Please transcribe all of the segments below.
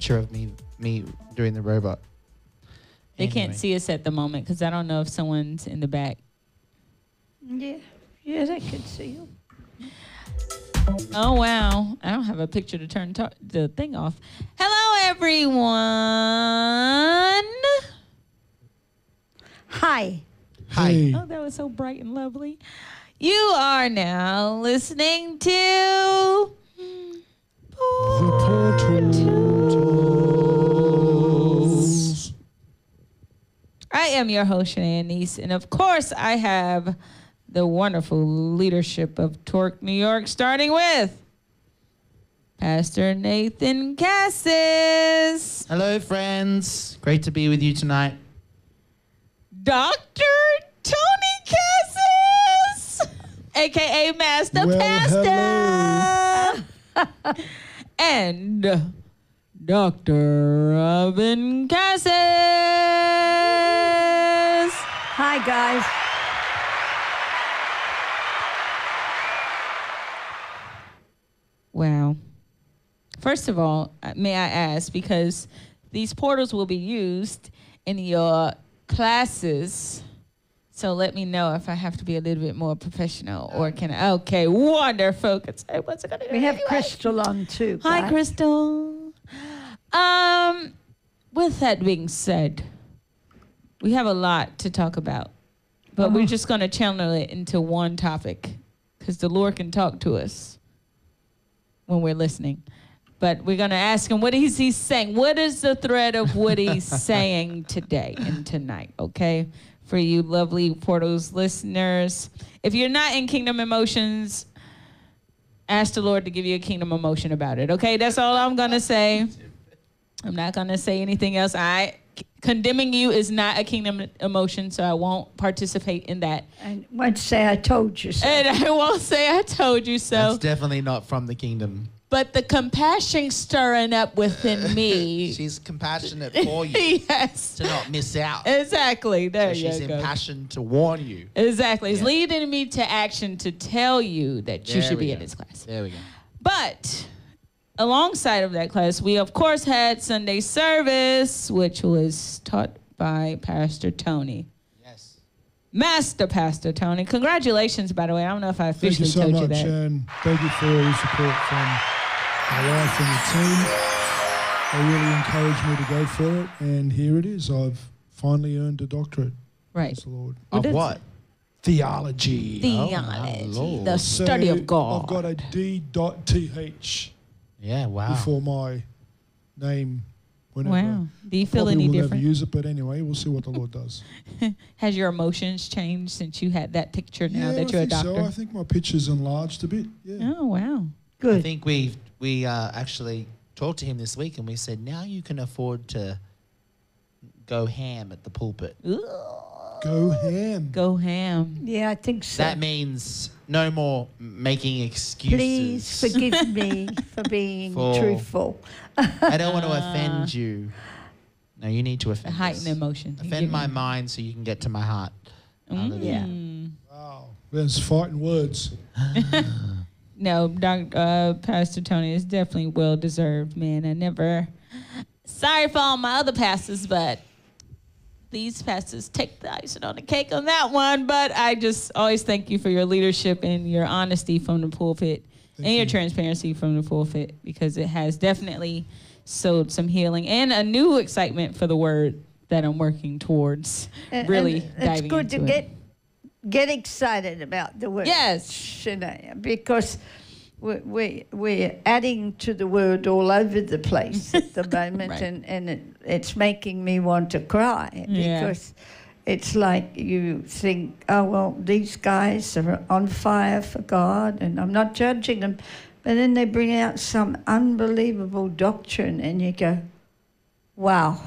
picture of me me doing the robot. They can't see us at the moment because I don't know if someone's in the back. Yeah, yeah, they could see you. Oh wow! I don't have a picture to turn to- the thing off. Hello, everyone. Hi. Hi. Hey. Oh, that was so bright and lovely. You are now listening to Portals. I am your host, Shanae Niece, and of course, I have the wonderful leadership of Torque New York, starting with Pastor Nathan Cassis, Hello, friends. Great to be with you tonight. Dr. Tony Cassis, aka Master Well, Pastor, and Dr. Robin Cassis. Guys. Wow. First of all, uh, may I ask, because these portals will be used in your classes. So let me know if I have to be a little bit more professional or can I? Okay, wonderful. I wasn't gonna We have anyway. Crystal on too. Hi, guys. Crystal. Um, with that being said, we have a lot to talk about, but we're Uh-huh. just going to channel it into one topic because the Lord can talk to us when we're listening. But we're going to ask him, what is he saying? What is the thread of what he's saying today and tonight? Okay. For you lovely Portals listeners. If you're not in Kingdom Emotions, ask the Lord to give you a kingdom emotion about it. Okay, that's all I'm gonna say. I'm not gonna say anything else. I condemning you is not a kingdom emotion, so I won't participate in that. And won't say I told you so. And I won't say I told you so. That's definitely not from the kingdom. But the compassion stirring up within me. She's compassionate for you yes. to not miss out. Exactly. There So you she's go. impassioned to warn you. Exactly. It's leading me to action to tell you that you should we be in this class. There we go. But alongside of that class, we of course had Sunday service, which was taught by Pastor Tony. Yes. Master Pastor Tony. Congratulations, by the way. I don't know if I officially Thank you officially so told you much, that. and thank you for all the support from my wife and the team. They really encouraged me to go for it, and here it is. I've finally earned a doctorate. Right. Praise the Lord. Of that's- what? Theology. Theology, oh, Lord. the study So of God. I've got a D.th Yeah, wow. before my name. Whenever. wow. Do you feel Probably any will never different? use it, but anyway, we'll see what the Lord does. Has your emotions changed since you had that picture now yeah, that you're a think doctor? so. I think my picture's enlarged a bit. Yeah. Oh, wow. Good. I think we we uh, actually talked to him this week and we said now you can afford to go ham at the pulpit. Go ham. Go ham. Yeah, I think so. That means no more making excuses. Please forgive me for being For- truthful. I don't want to offend you. No, you need to offend heightened us. emotion. Offend my me- mind so you can get to my heart. Hallelujah. Mm. Wow. There's fighting words. No, Dr. Uh, Pastor Tony is definitely well deserved, man. I never. Sorry for all my other pastors, but these pastors take the icing on the cake on that one. But I just always thank you for your leadership and your honesty from the pulpit Thank and your you. transparency from the pulpit because it has definitely sowed some healing and a new excitement for the word that I'm working towards. And- really and it's diving good to it. get get excited about the word. Yes. Shania, because we, we, we're adding to the word all over the place at the moment, Right. and, and it, it's making me want to cry Yeah. because it's like you think, oh, well, these guys are on fire for God, and I'm not judging them, but then they bring out some unbelievable doctrine, and you go, wow.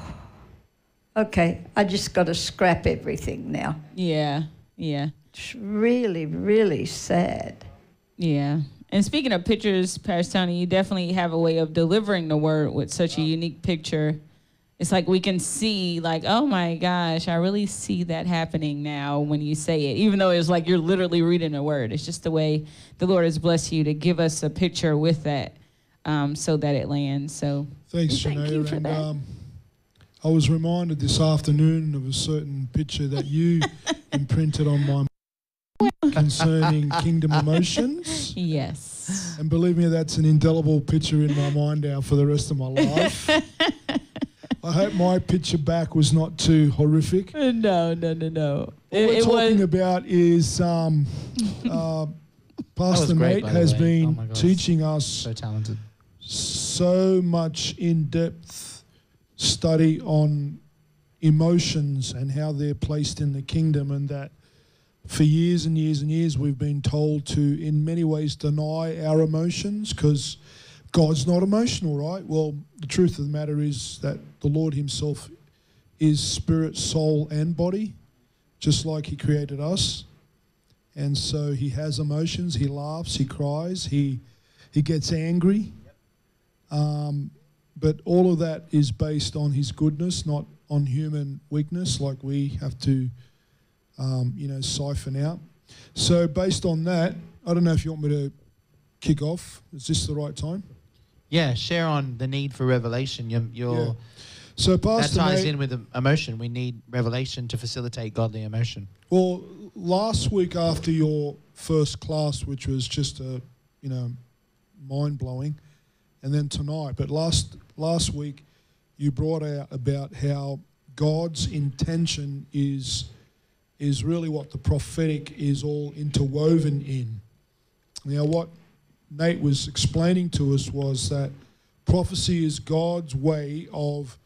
Okay, I just got to scrap everything now. Yeah, yeah. It's really, really sad. Yeah. And speaking of pictures, Pastor Tony, you definitely have a way of delivering the word with such a unique picture. It's like we can see, like, oh my gosh, I really see that happening now when you say it, even though it's like you're literally reading a word. It's just the way the Lord has blessed you to give us a picture with that. um, so that it lands. So Thanks, Thank Shania. you for and that. um, I was reminded this afternoon of a certain picture that you imprinted on my mind concerning kingdom emotions. yes, And believe me, that's an indelible picture in my mind now for the rest of my life. I hope my picture back was not too horrific. no, no, no, no. What It, we're talking was about is um, uh, Pastor great, Nate by the has way. been Oh my gosh. teaching us So talented. so much in depth study on emotions and how they're placed in the kingdom, and that for years and years and years we've been told to, in many ways, deny our emotions because God's not emotional, right? Well, the truth of the matter is that the Lord Himself is spirit, soul, and body, just like He created us. And so He has emotions. He laughs. He cries. He he gets angry. Um, but all of that is based on his goodness, not on human weakness, like we have to, um, you know, siphon out. So, based on that, I don't know if you want me to kick off. Is this the right time? Yeah, share on the need for revelation. You're, you're Yeah. So, that ties Nate, in with em- emotion. We need revelation to facilitate godly emotion. well, last week after your first class, which was just a, you know, mind blowing, and then tonight, but last last week, you brought out about how God's intention is is really what the prophetic is all interwoven in. Now, what Nate was explaining to us was that prophecy is God's way of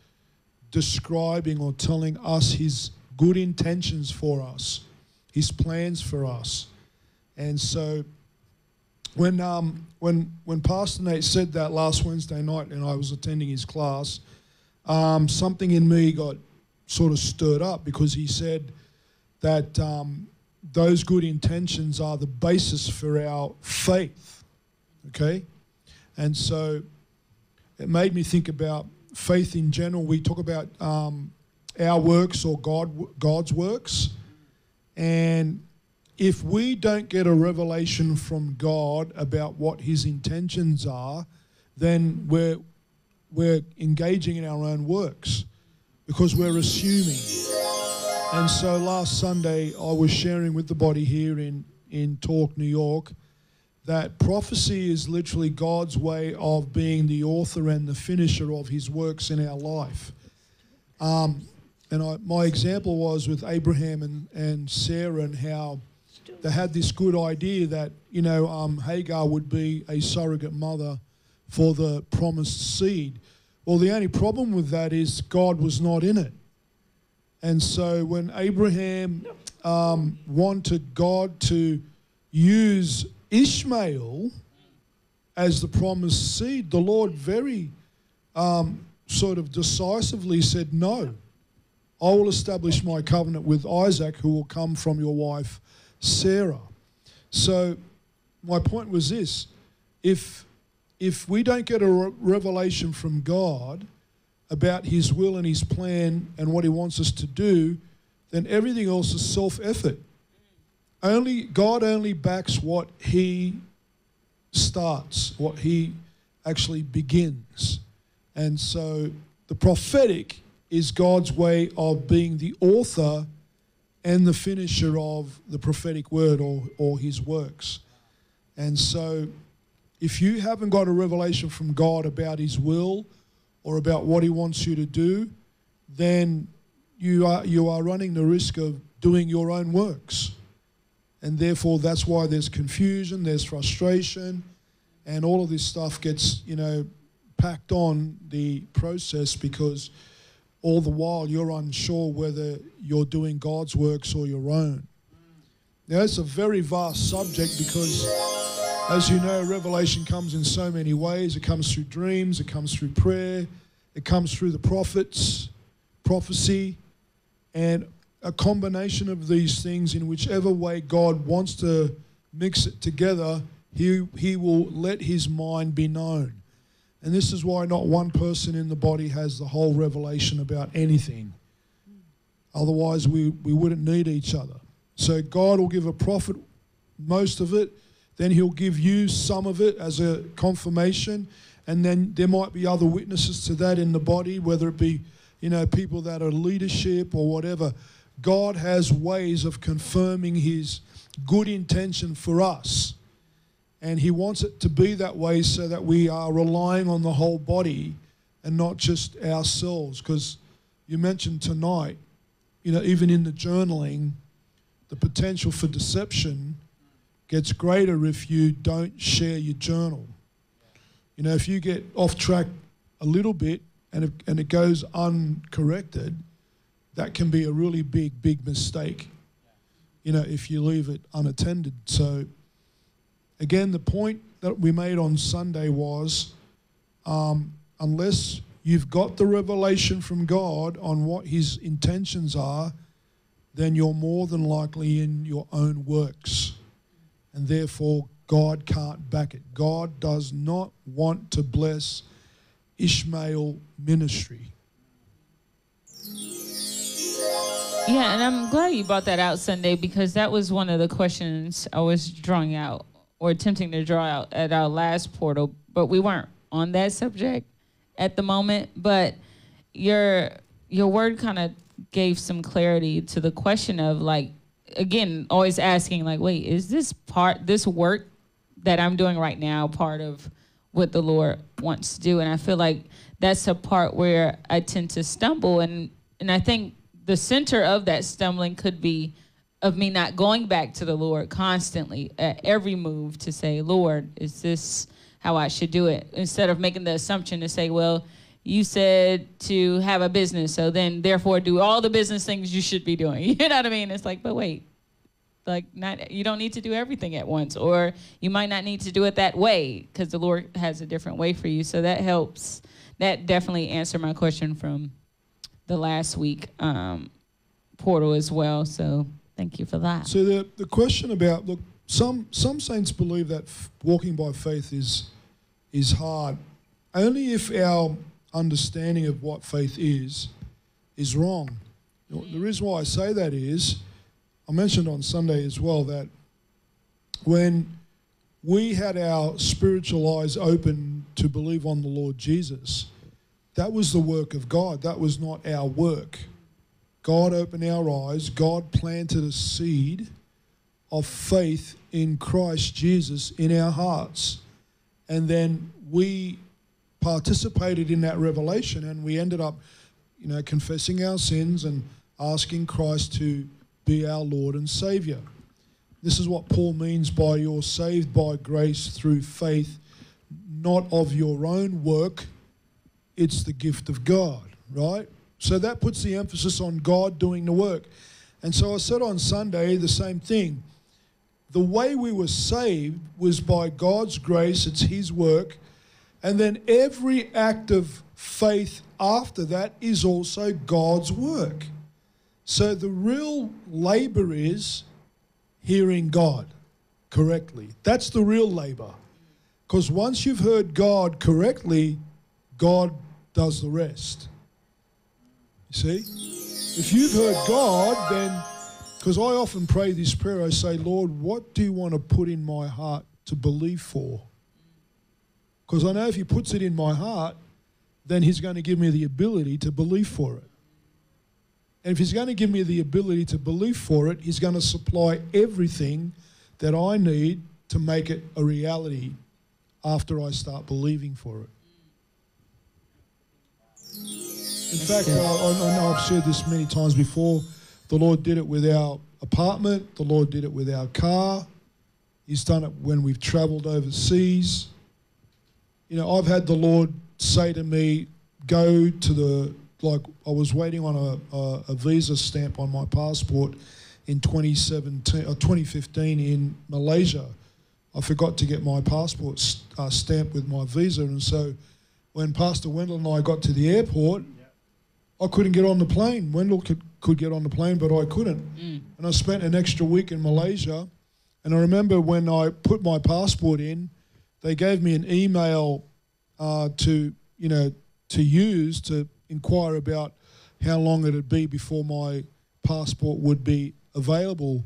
describing or telling us his good intentions for us, his plans for us. And so when um when when Pastor Nate said that last Wednesday night and I was attending his class, um, something in me got sort of stirred up because he said that um, those good intentions are the basis for our faith. Okay? And so it made me think about faith in general. We talk about um, our works or God, God's works. And if we don't get a revelation from God about what his intentions are, then we're, we're engaging in our own works because we're assuming. And so last Sunday, I was sharing with the body here in, in Talk, New York, that prophecy is literally God's way of being the author and the finisher of his works in our life. Um, and I, my example was with Abraham and, and Sarah and how they had this good idea that, you know, um, Hagar would be a surrogate mother for the promised seed. Well, the only problem with that is God was not in it. And so when Abraham um, wanted God to use Ishmael as the promised seed, the Lord very um, sort of decisively said, No, I will establish my covenant with Isaac, who will come from your wife Sarah. So my point was this if if we don't get a re- revelation from God about his will and his plan and what he wants us to do, then everything else is self-effort. Only God only backs what he starts, what he actually begins. And so the prophetic is God's way of being the author and the finisher of the prophetic word or, or his works. And so if you haven't got a revelation from God about his will or about what he wants you to do, then you are, you are running the risk of doing your own works. And therefore, that's why there's confusion, there's frustration, and all of this stuff gets, you know, packed on the process because all the while you're unsure whether you're doing God's works or your own. Now, it's a very vast subject because, as you know, revelation comes in so many ways. It comes through dreams, it comes through prayer, it comes through the prophets, prophecy, and a combination of these things in whichever way God wants to mix it together, he, he will let his mind be known. And this is why not one person in the body has the whole revelation about anything. Otherwise, we, we wouldn't need each other. So God will give a prophet most of it, then he'll give you some of it as a confirmation, and then there might be other witnesses to that in the body, whether it be, you know, people that are leadership or whatever. God has ways of confirming His good intention for us. And He wants it to be that way so that we are relying on the whole body and not just ourselves. Because you mentioned tonight, you know, even in the journaling, the potential for deception gets greater if you don't share your journal. You know, if you get off track a little bit and it, and it goes uncorrected, that can be a really big, big mistake. You know, if you leave it unattended. So, again, the point that we made on Sunday was um, unless you've got the revelation from God on what His intentions are, then you're more than likely in your own works. And therefore, God can't back it. God does not want to bless Ishmael ministry. Yeah, and I'm glad you brought that out Sunday because that was one of the questions I was drawing out or attempting to draw out at our last portal, but we weren't on that subject at the moment. But your your word kind of gave some clarity to the question of like again, always asking like, wait, is this part this work that I'm doing right now part of what the Lord wants to do? And I feel like that's a part where I tend to stumble and and I think the center of that stumbling could be of me not going back to the Lord constantly at every move to say, Lord, is this how I should do it? Instead of making the assumption to say, well, you said to have a business, so then therefore do all the business things you should be doing. You know what I mean? It's like, but wait, like not you don't need to do everything at once, or you might not need to do it that way because the Lord has a different way for you. So that helps. That definitely answered my question from the last week um, portal as well. So thank you for that. So the the question about look, some some saints believe that f- walking by faith is is hard, only if our understanding of what faith is is wrong. The reason why I say that is, I mentioned on Sunday as well that when we had our spiritual eyes open to believe on the Lord Jesus, that was the work of God. That was not our work. God opened our eyes, God planted a seed of faith in Christ Jesus in our hearts. And then we participated in that revelation and we ended up, you know, confessing our sins and asking Christ to be our Lord and Savior. This is what Paul means by you're saved by grace through faith, not of your own work, it's the gift of God, right? So that puts the emphasis on God doing the work. And so I said on Sunday the same thing. The way we were saved was by God's grace, it's His work. And then every act of faith after that is also God's work. So the real labor is hearing God correctly. That's the real labor. Because once you've heard God correctly, God does the rest. You see? If you've heard God, then, because I often pray this prayer, I say, Lord, what do you want to put in my heart to believe for? Because I know if He puts it in my heart, then He's going to give me the ability to believe for it. And if He's going to give me the ability to believe for it, He's going to supply everything that I need to make it a reality after I start believing for it. In fact, I, I know I've said this many times before. The Lord did it with our apartment, the Lord did it with our car, He's done it when we've traveled overseas. You know, I've had the Lord say to me, go to the, like, I was waiting on a, a, a visa stamp on my passport in 2017 or 2015 in Malaysia. I forgot to get my passport uh, stamped with my visa, and so when Pastor Wendell and I got to the airport, I couldn't get on the plane. Wendell could, could get on the plane, but I couldn't. Mm. And I spent an extra week in Malaysia. And I remember when I put my passport in, they gave me an email uh, to, you know, to use to inquire about how long it'd be before my passport would be available.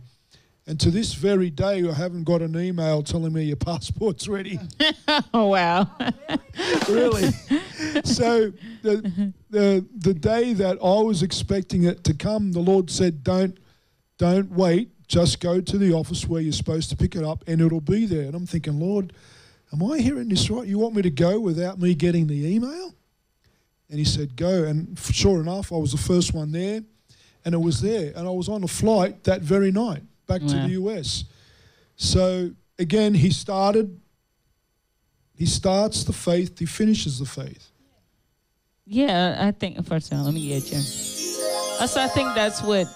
And to this very day, I haven't got an email telling me your passport's ready. Oh wow. really. So the, the the day that I was expecting it to come, the Lord said, "Don't don't wait. Just go to the office where you're supposed to pick it up, and it'll be there." And I'm thinking, Lord, am I hearing this right? You want me to go without me getting the email? And He said, "Go." And sure enough, I was the first one there, and it was there. And I was on a flight that very night back to the US. So again, He started. He starts the faith. He finishes the faith. Yeah, I think first of all, let me get you. Also, I think that's what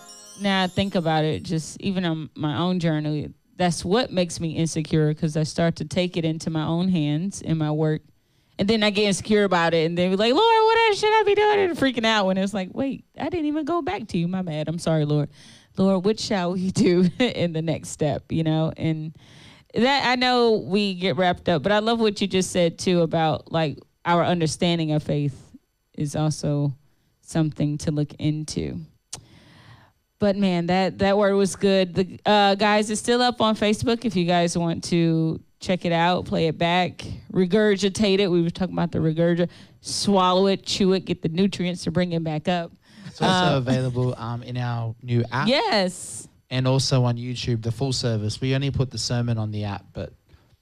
now I think about it, just even on my own journey, that's what makes me insecure because I start to take it into my own hands in my work. And then I get insecure about it and then be like, Lord, what should I be doing? And freaking out when it's like, wait, I didn't even go back to you. My bad. I'm sorry, Lord. Lord, what shall we do in the next step? You know, and that I know we get wrapped up, but I love what you just said too about like our understanding of faith is also something to look into. But man, that that word was good. The uh, guys, it's still up on Facebook if you guys want to check it out, play it back, regurgitate it. We were talking about the regurgitate, swallow it, chew it, get the nutrients to bring it back up. It's also Uh, available um, in our new app Yes. and also on YouTube, the full service. We only put the sermon on the app, but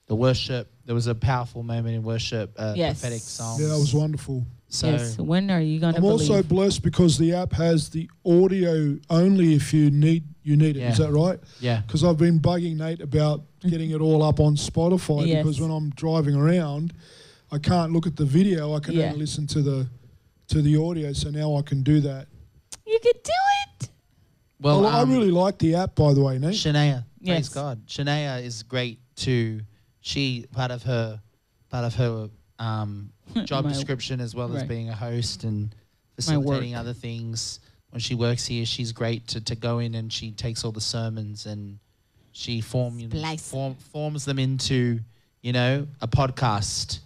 the worship, there was a powerful moment in worship, uh, Yes. prophetic song. Yeah, that was wonderful. So yes. When are you gonna I'm believe? also blessed because the app has the audio only if you need you need it. Is Yeah. that right? yeah, Because I've been bugging Nate about getting it all up on Spotify Yes. because when I'm driving around, I can't look at the video. I can Yeah. only listen to the to the audio. So now I can do that. you can do it. well, Well, um, I really like the app, by the way, Nate. Shania, Yes. praise God. Shania is great too. She part of her part of her um, job My- description as well as being a host and facilitating other things. When she works here, she's great to, to go in and she takes all the sermons and she form, Splice. form forms them into you know a podcast.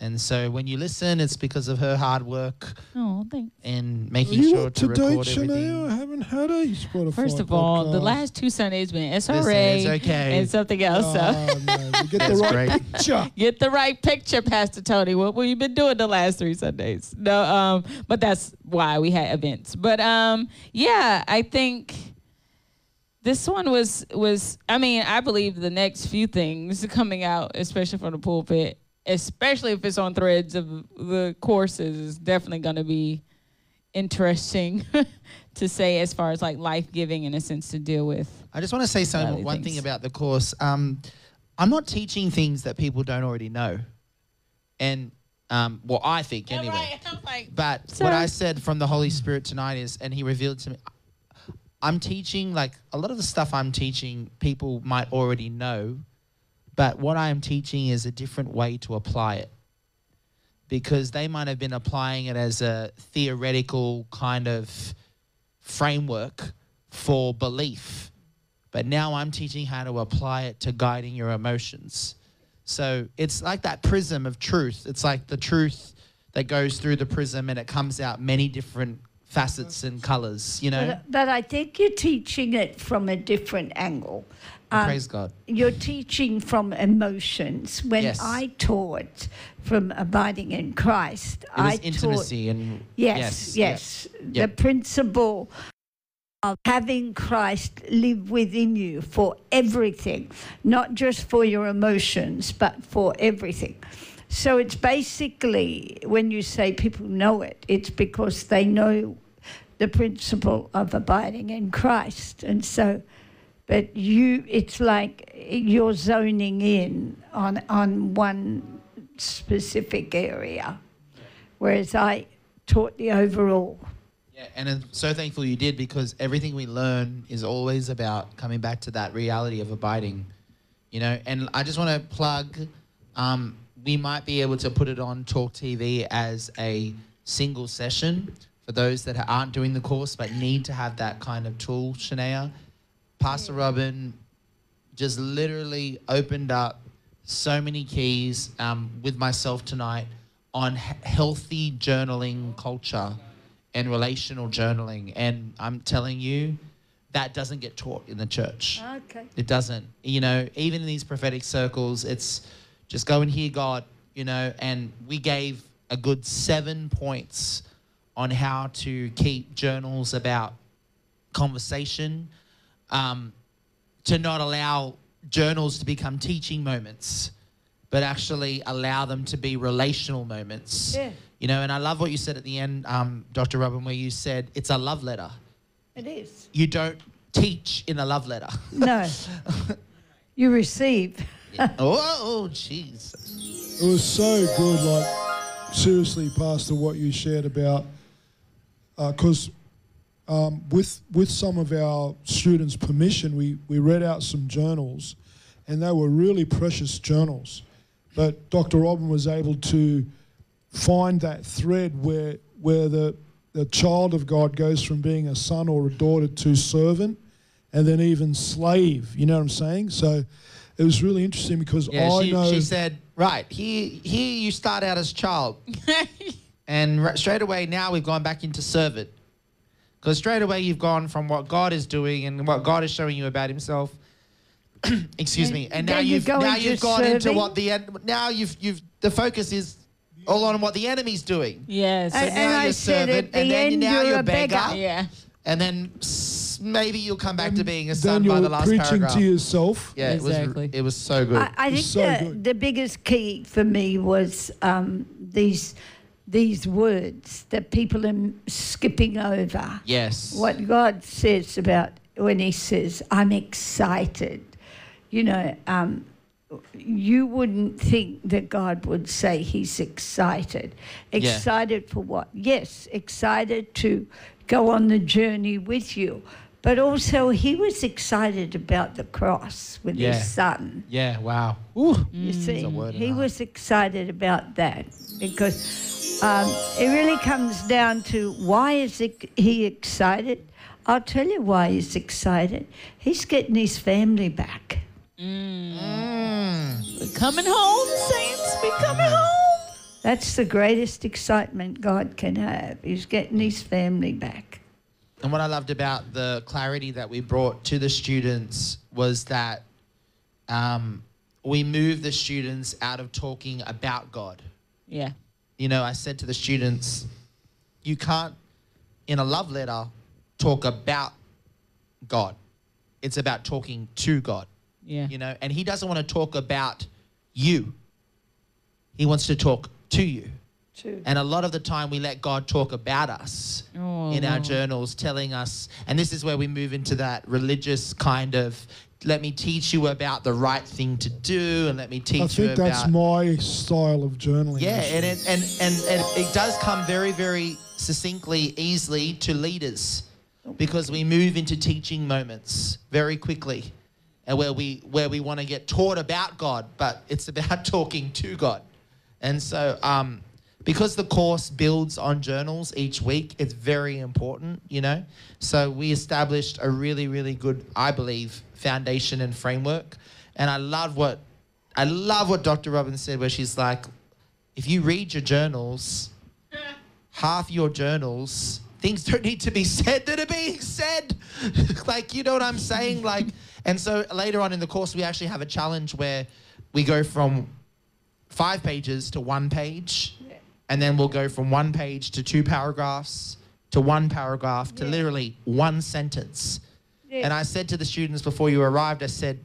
And so when you listen, it's because of her hard work Oh, thanks. and Are making you sure up to to date, record Shania? I everything. haven't had a Spotify. First of all, the podcast. last two Sundays been SRA it's okay. and something else. so. Oh, no, we get the That's right great. picture. Get the right picture, Pastor Tony. What have you been doing the last three Sundays? No, um, but that's why we had events. But um, yeah, I think this one was was. I mean, I believe the next few things coming out, especially from the pulpit, especially if it's on threads of the courses, is definitely going to be interesting to say as far as like life giving in a sense to deal with. I just want to say something. One things. thing about the course. Um, I'm not teaching things that people don't already know, and um, well, I think anyway. I'm like, But Sir. what I said from the Holy Spirit tonight is, and He revealed to me, I'm teaching like a lot of the stuff I'm teaching people might already know, but what I am teaching is a different way to apply it. Because they might have been applying it as a theoretical kind of framework for belief, but now I'm teaching how to apply it to guiding your emotions. So it's like that prism of truth. It's like the truth that goes through the prism and it comes out many different facets and colors, you know? But, but I think you're teaching it from a different angle. Um, Praise God. you're teaching from emotions. When Yes. I taught from abiding in Christ, It was I taught intimacy and Yes, yes. yeah. The principle of having Christ live within you for everything, not just for your emotions, but for everything. So it's basically when you say people know it, it's because they know the principle of abiding in Christ. And so, but you, it's like you're zoning in on, on one specific area, whereas I taught the overall. Yeah, and I'm so thankful you did because everything we learn is always about coming back to that reality of abiding, you know. And I just want to plug, um, we might be able to put it on Talk TV as a single session for those that aren't doing the course but need to have that kind of tool. Shania, Pastor Robin, just literally opened up so many keys um, with myself tonight on healthy journaling culture and relational journaling. And I'm telling you, that doesn't get taught in the church. Okay. It doesn't. You know, even in these prophetic circles, it's just go and hear God, you know, and we gave a good seven points on how to keep journals about conversation, um, to not allow journals to become teaching moments, but actually allow them to be relational moments. Yeah. You know, and I love what you said at the end, um, Dr. Robin, where you said it's a love letter. It is. You don't teach in a love letter. No. you receive. oh, oh, jeez. It was so good. Like, seriously, Pastor, what you shared about, because um, with with some of our students' permission, we we read out some journals, and they were really precious journals. But Dr. Robin was able to find that thread where where the the child of God goes from being a son or a daughter to servant, and then even slave. You know what I'm saying? So. It was really interesting because Yeah, I she, know she said, right, here, here you start out as child. and straight away now we've gone back into servant. Because straight away you've gone from what God is doing and what God is showing you about himself. Excuse me. And now you you've now you've gone into what the en- now you've you've the focus is all on what the enemy's doing. Yes. And- now and you're said servant, the and then end now you're you're a beggar. beggar. yeah. And then maybe you'll come back to being a then son by you're the last preaching paragraph. to yourself. yeah, Exactly. it was it was so good. I, I think so the, good. the biggest key for me was um, these these words that people are skipping over. yes. What God says about when He says, "I'm excited," you know, um, you wouldn't think that God would say He's excited. Yeah. Excited for what? Yes, excited to go on the journey with you. But also, he was excited about the cross with Yeah. his son. Yeah, wow. Ooh. You see, word and he was excited about that because um, it really comes down to why is he excited? I'll tell you why he's excited. He's getting his family back. Mm. We're coming home, saints. We're coming home. That's the greatest excitement God can have. He's getting his family back. And what I loved about the clarity that we brought to the students was that um, we moved the students out of talking about God. Yeah. You know, I said to the students, you can't, in a love letter, talk about God. It's about talking to God. Yeah. you know and he doesn't want to talk about you he wants to talk to you Too. and a lot of the time we let god talk about us Oh, in our journals telling us and this is where we move into that religious kind of let me teach you about the right thing to do and let me teach I you think about that's my style of journaling. yeah actually. and it, and, and and it does come very very succinctly easily to leaders because we move into teaching moments very quickly and where we where we want to get taught about God but it's about talking to God and so um because the course builds on journals each week it's very important you know so we established a really really good I believe foundation and framework and I love what I love what Dr. Robin's said where she's like if you read your journals, half your journals, things don't need to be said that are being said. like, you know what I'm saying? Like, and so later on in the course, we actually have a challenge where we go from five pages to one page, and then we'll go from one page to two paragraphs to one paragraph to Yeah. literally one sentence. And I said to the students before you arrived, I said,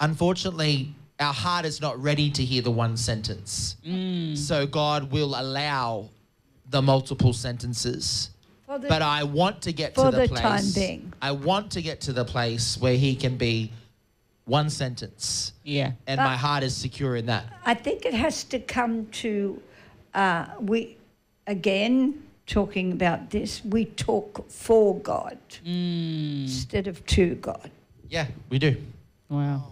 unfortunately, our heart is not ready to hear the one sentence. So God will allow the multiple sentences. The- But I want to get to the, the place. I want to get to the place where He can be one sentence, Yeah. and But- my heart is secure in that. I think it has to come to uh, we again talking about this. We talk for God hmm. instead of to God. Yeah, we do. Oh, wow.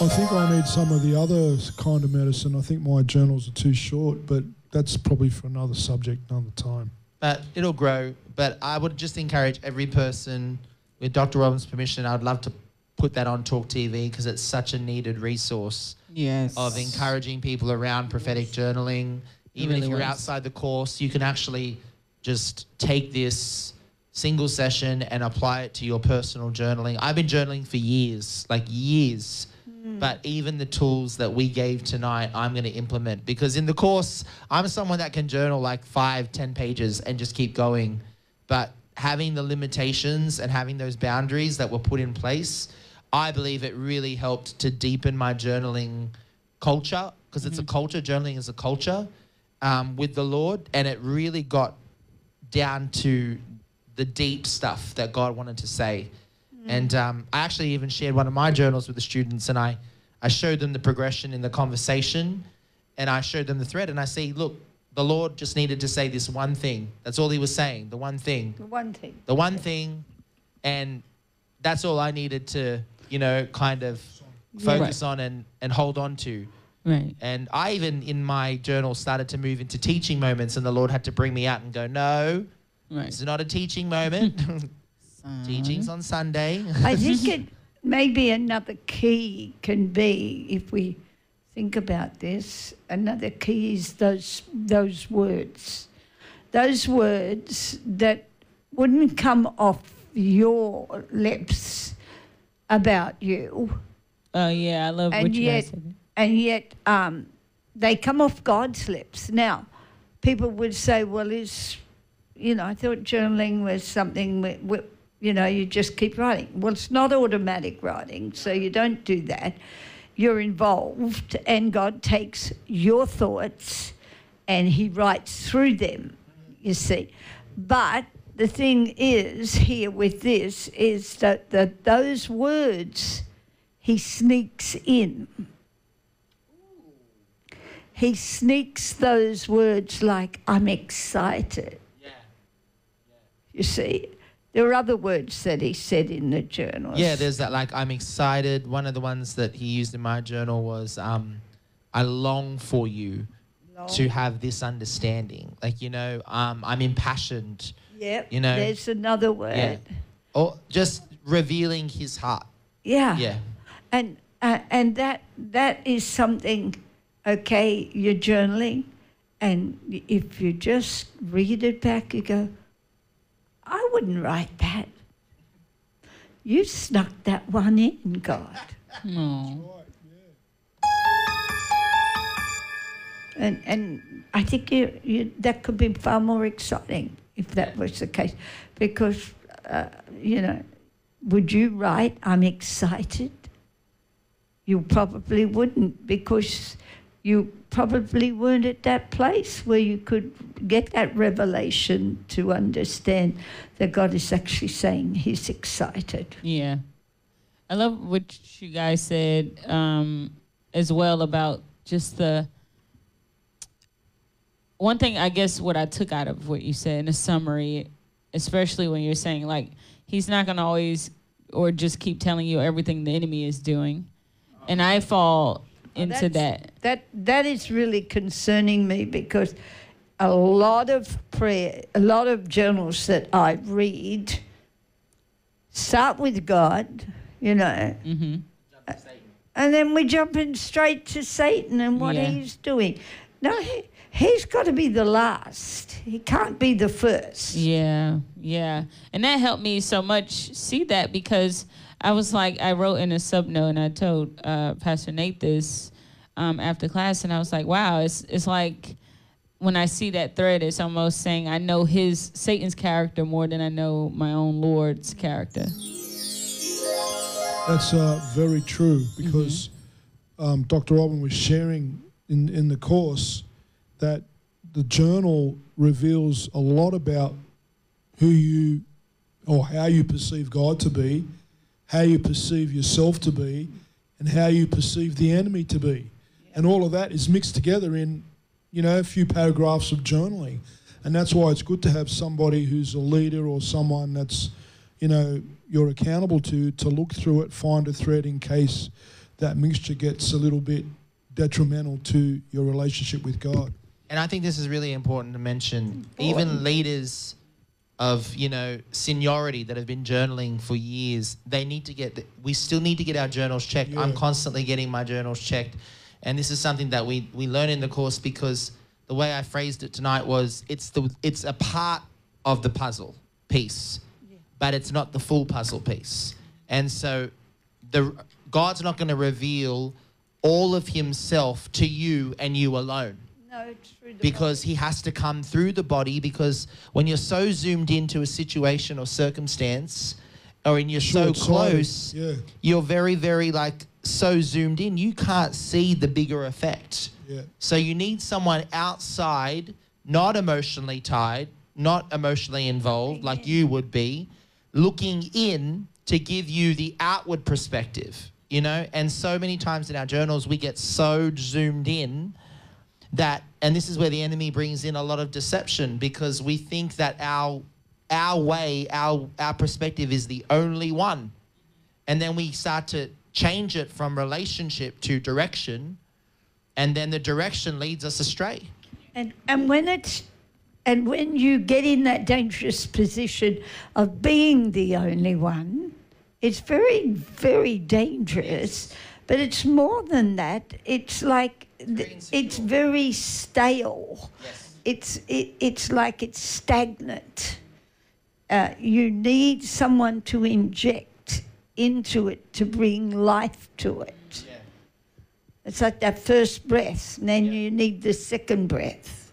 I think I need some of the other kind of medicine. I think my journals are too short, but that's probably for another subject, another time. but it'll grow. But I would just encourage every person, with Dr. Robin's permission, I'd love to put that on Talk TV because it's such a needed resource Yes. of encouraging people around prophetic journaling. Even really if you're was. outside the course, you can actually just take this single session and apply it to your personal journaling. I've been journaling for years, like years. Hmm. But even the tools that we gave tonight, I'm going to implement because in the course, I'm someone that can journal like five, ten pages and just keep going. But having the limitations and having those boundaries that were put in place, I believe it really helped to deepen my journaling culture because it's a mm-hmm. culture. Journaling is a culture um, with the Lord, and it really got down to the deep stuff that God wanted to say. And um, I actually even shared one of my journals with the students, and I, I showed them the progression in the conversation, and I showed them the thread, and I say, look, the Lord just needed to say this one thing. That's all He was saying, the one thing, The one thing. the one thing, and that's all I needed to, you know, kind of focus on and, and hold on to. Right. And I even in my journal started to move into teaching moments, and the Lord had to bring me out and go, no, Right. this is not a teaching moment. Teachings on Sunday. I think it maybe another key can be if we think about this. Another key is those those words, those words that wouldn't come off your lips about you, Oh yeah, I love And what you guys yet- said. And yet um, they come off God's lips. Now, people would say, "Well, is you know, I thought journaling was something where, where, you know you just keep writing." Well, it's not automatic writing, so you don't do that. You're involved, and God takes your thoughts and He writes through them. You see, but the thing is here with this is that, that those words He sneaks in he sneaks those words like, I'm excited. Yeah. You see, there are other words that he said in the journal. Yeah, there's that like I'm excited. One of the ones that he used in my journal was um, I long for you to have this understanding. Like, you know, um, I'm impassioned. Yep. you know, There's another word. Yeah. Or just revealing his heart. Yeah. Yeah. And uh, and that that is something. Okay, you're journaling, and if you just read it back, you go, I wouldn't write that. You snuck that one in, God. No. And and I think you, you that could be far more exciting if that was the case, because uh, you know, would you write I'm excited? You probably wouldn't because you probably weren't at that place where you could get that revelation to understand that God is actually saying He's excited. Yeah. I love what you guys said um, as well about just the one thing I guess what I took out of what you said in a summary, especially when you're saying like he's not gonna always or just keep telling you everything the enemy is doing. And I fall into that. That that is really concerning me because a lot of prayer, a lot of journals that I read start with God, you know, hmm and then we jump in straight to Satan and what Yeah. he's doing. No, he, he's got to be the last. He can't be the first. Yeah, yeah. And that helped me so much see that because I was like, I wrote in a sub note and I told uh, Pastor Nate this um, after class, and I was like, wow, it's it's like when I see that thread, it's almost saying I know his Satan's character more than I know my own Lord's character. That's uh, very true because um, Dr. Robin was sharing in, in the course that the journal reveals a lot about who you or how you perceive God to be, how you perceive yourself to be, and how you perceive the enemy to be. And all of that is mixed together in, you know, a few paragraphs of journaling. And that's why it's good to have somebody who's a leader or someone that's, you know, you're accountable to to look through it, find a thread in case that mixture gets a little bit detrimental to your relationship with God. And I think this is really important to mention. Even leaders of, you know, seniority that have been journaling for years, they need to get, we still need to get our journals checked. I'm constantly getting my journals checked. And this is something that we, we learn in the course because the way I phrased it tonight was it's the it's a part of the puzzle. piece, but it's not the full puzzle piece. And so the God's not going to reveal all of himself to you and you alone No, it's through the because he has to come through the body because when you're so zoomed into a situation or circumstance or and you're so Short-sighted, close yeah. you're very very like so zoomed in you can't see the bigger effect. Yeah. so you need someone outside not emotionally tied not emotionally involved like you would be looking in to give you the outward perspective you know? And so many times in our journals we get so zoomed in that and this is where the enemy brings in a lot of deception because we think that our our way our our perspective is the only one and then we start to change it from relationship to direction and then the direction leads us astray And and when it's and when you get in that dangerous position of being the only one, it's very very dangerous. But it's more than that. It's like th- it's very stale. It's it, it's like it's stagnant. Uh, you need someone to inject into it to bring life to it. It's like that first breath, and then you need the second breath.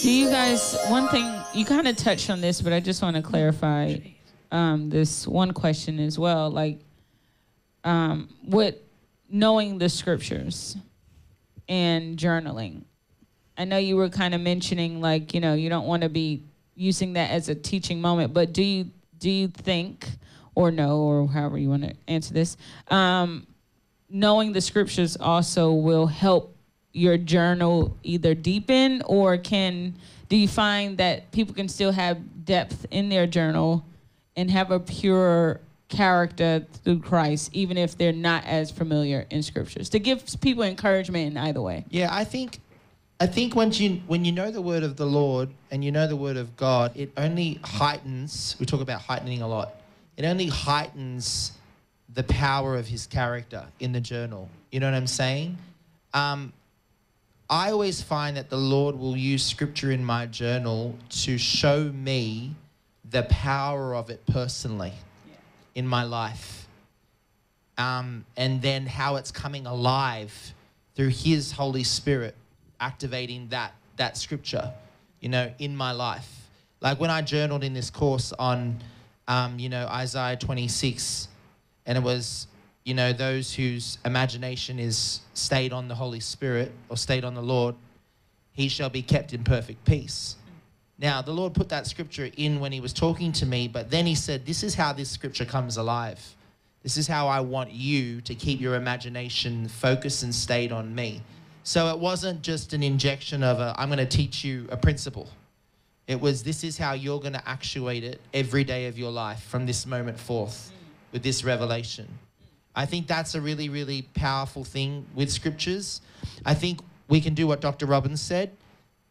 Do you guys, one thing, you kind of touched on this, but I just want to clarify um, this one question as well. Like, um, with knowing the scriptures and journaling, I know you were kind of mentioning, like, you know, you don't want to be using that as a teaching moment, but do you, do you think, or know, or however you want to answer this, um, knowing the scriptures also will help your journal either deepen or can do you find that people can still have depth in their journal and have a pure character through Christ even if they're not as familiar in scriptures. To give people encouragement in either way. Yeah i think i think once you when you know the word of the lord and you know the word of god it only heightens we talk about heightening a lot it only heightens the power of his character in the journal. You know what i'm saying? Um, I always find that the Lord will use scripture in my journal to show me the power of it personally in my life. Um, and then how it's coming alive through His Holy Spirit activating that, that scripture, you know, in my life. Like when I journaled in this course on, um, you know, Isaiah 26, and it was you know, those whose imagination is stayed on the Holy Spirit or stayed on the Lord, he shall be kept in perfect peace. Now, the Lord put that scripture in when he was talking to me, but then he said, This is how this scripture comes alive. This is how I want you to keep your imagination focused and stayed on me. So it wasn't just an injection of a, I'm going to teach you a principle. It was, this is how you're going to actuate it every day of your life from this moment forth with this revelation. I think that's a really, really powerful thing with scriptures. I think we can do what Dr. Robin's said.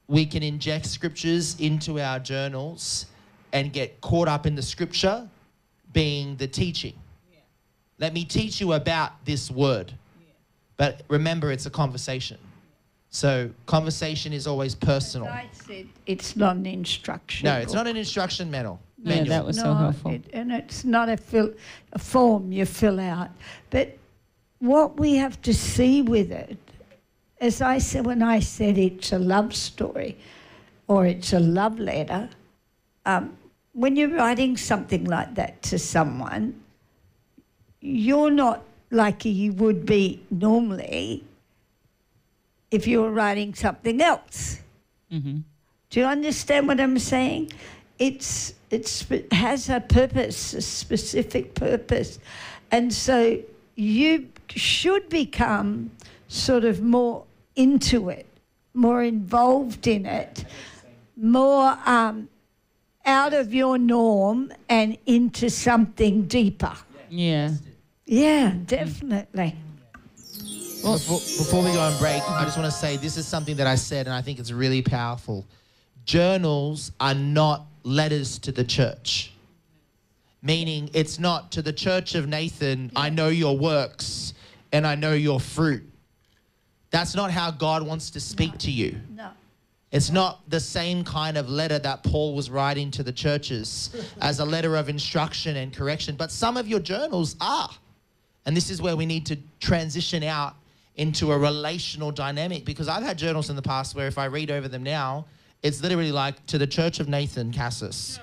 We can inject scriptures into our journals and get caught up in the scripture being the teaching. Let me teach you about this word. But remember, it's a conversation. So, conversation is always personal. I said it's not an instruction. No, it's book. not an instruction manual. Yeah, manual. that was so helpful. it- and it's not a, fill, a form you fill out. But what we have to see with it, as I said when I said it's a love story or it's a love letter, um, when you're writing something like that to someone, you're not like you would be normally if you were writing something else. hmm Do you understand what I'm saying? It's it's it has a purpose, a specific purpose, and so you should become sort of more into it, more involved in it, more um, out of your norm and into something deeper. yeah Yeah, definitely. before, before we go on break, I just want to say this is something that I said, and I think it's really powerful. Journals are not letters to the church, meaning it's not to the church of Nathan, I know your works and I know your fruit. That's not how God wants to speak to you. No. It's not the same kind of letter that Paul was writing to the churches as a letter of instruction and correction, but some of your journals are. And this is where we need to transition out into a relational dynamic because I've had journals in the past where if I read over them now, it's literally like to the church of Nathan Cassis.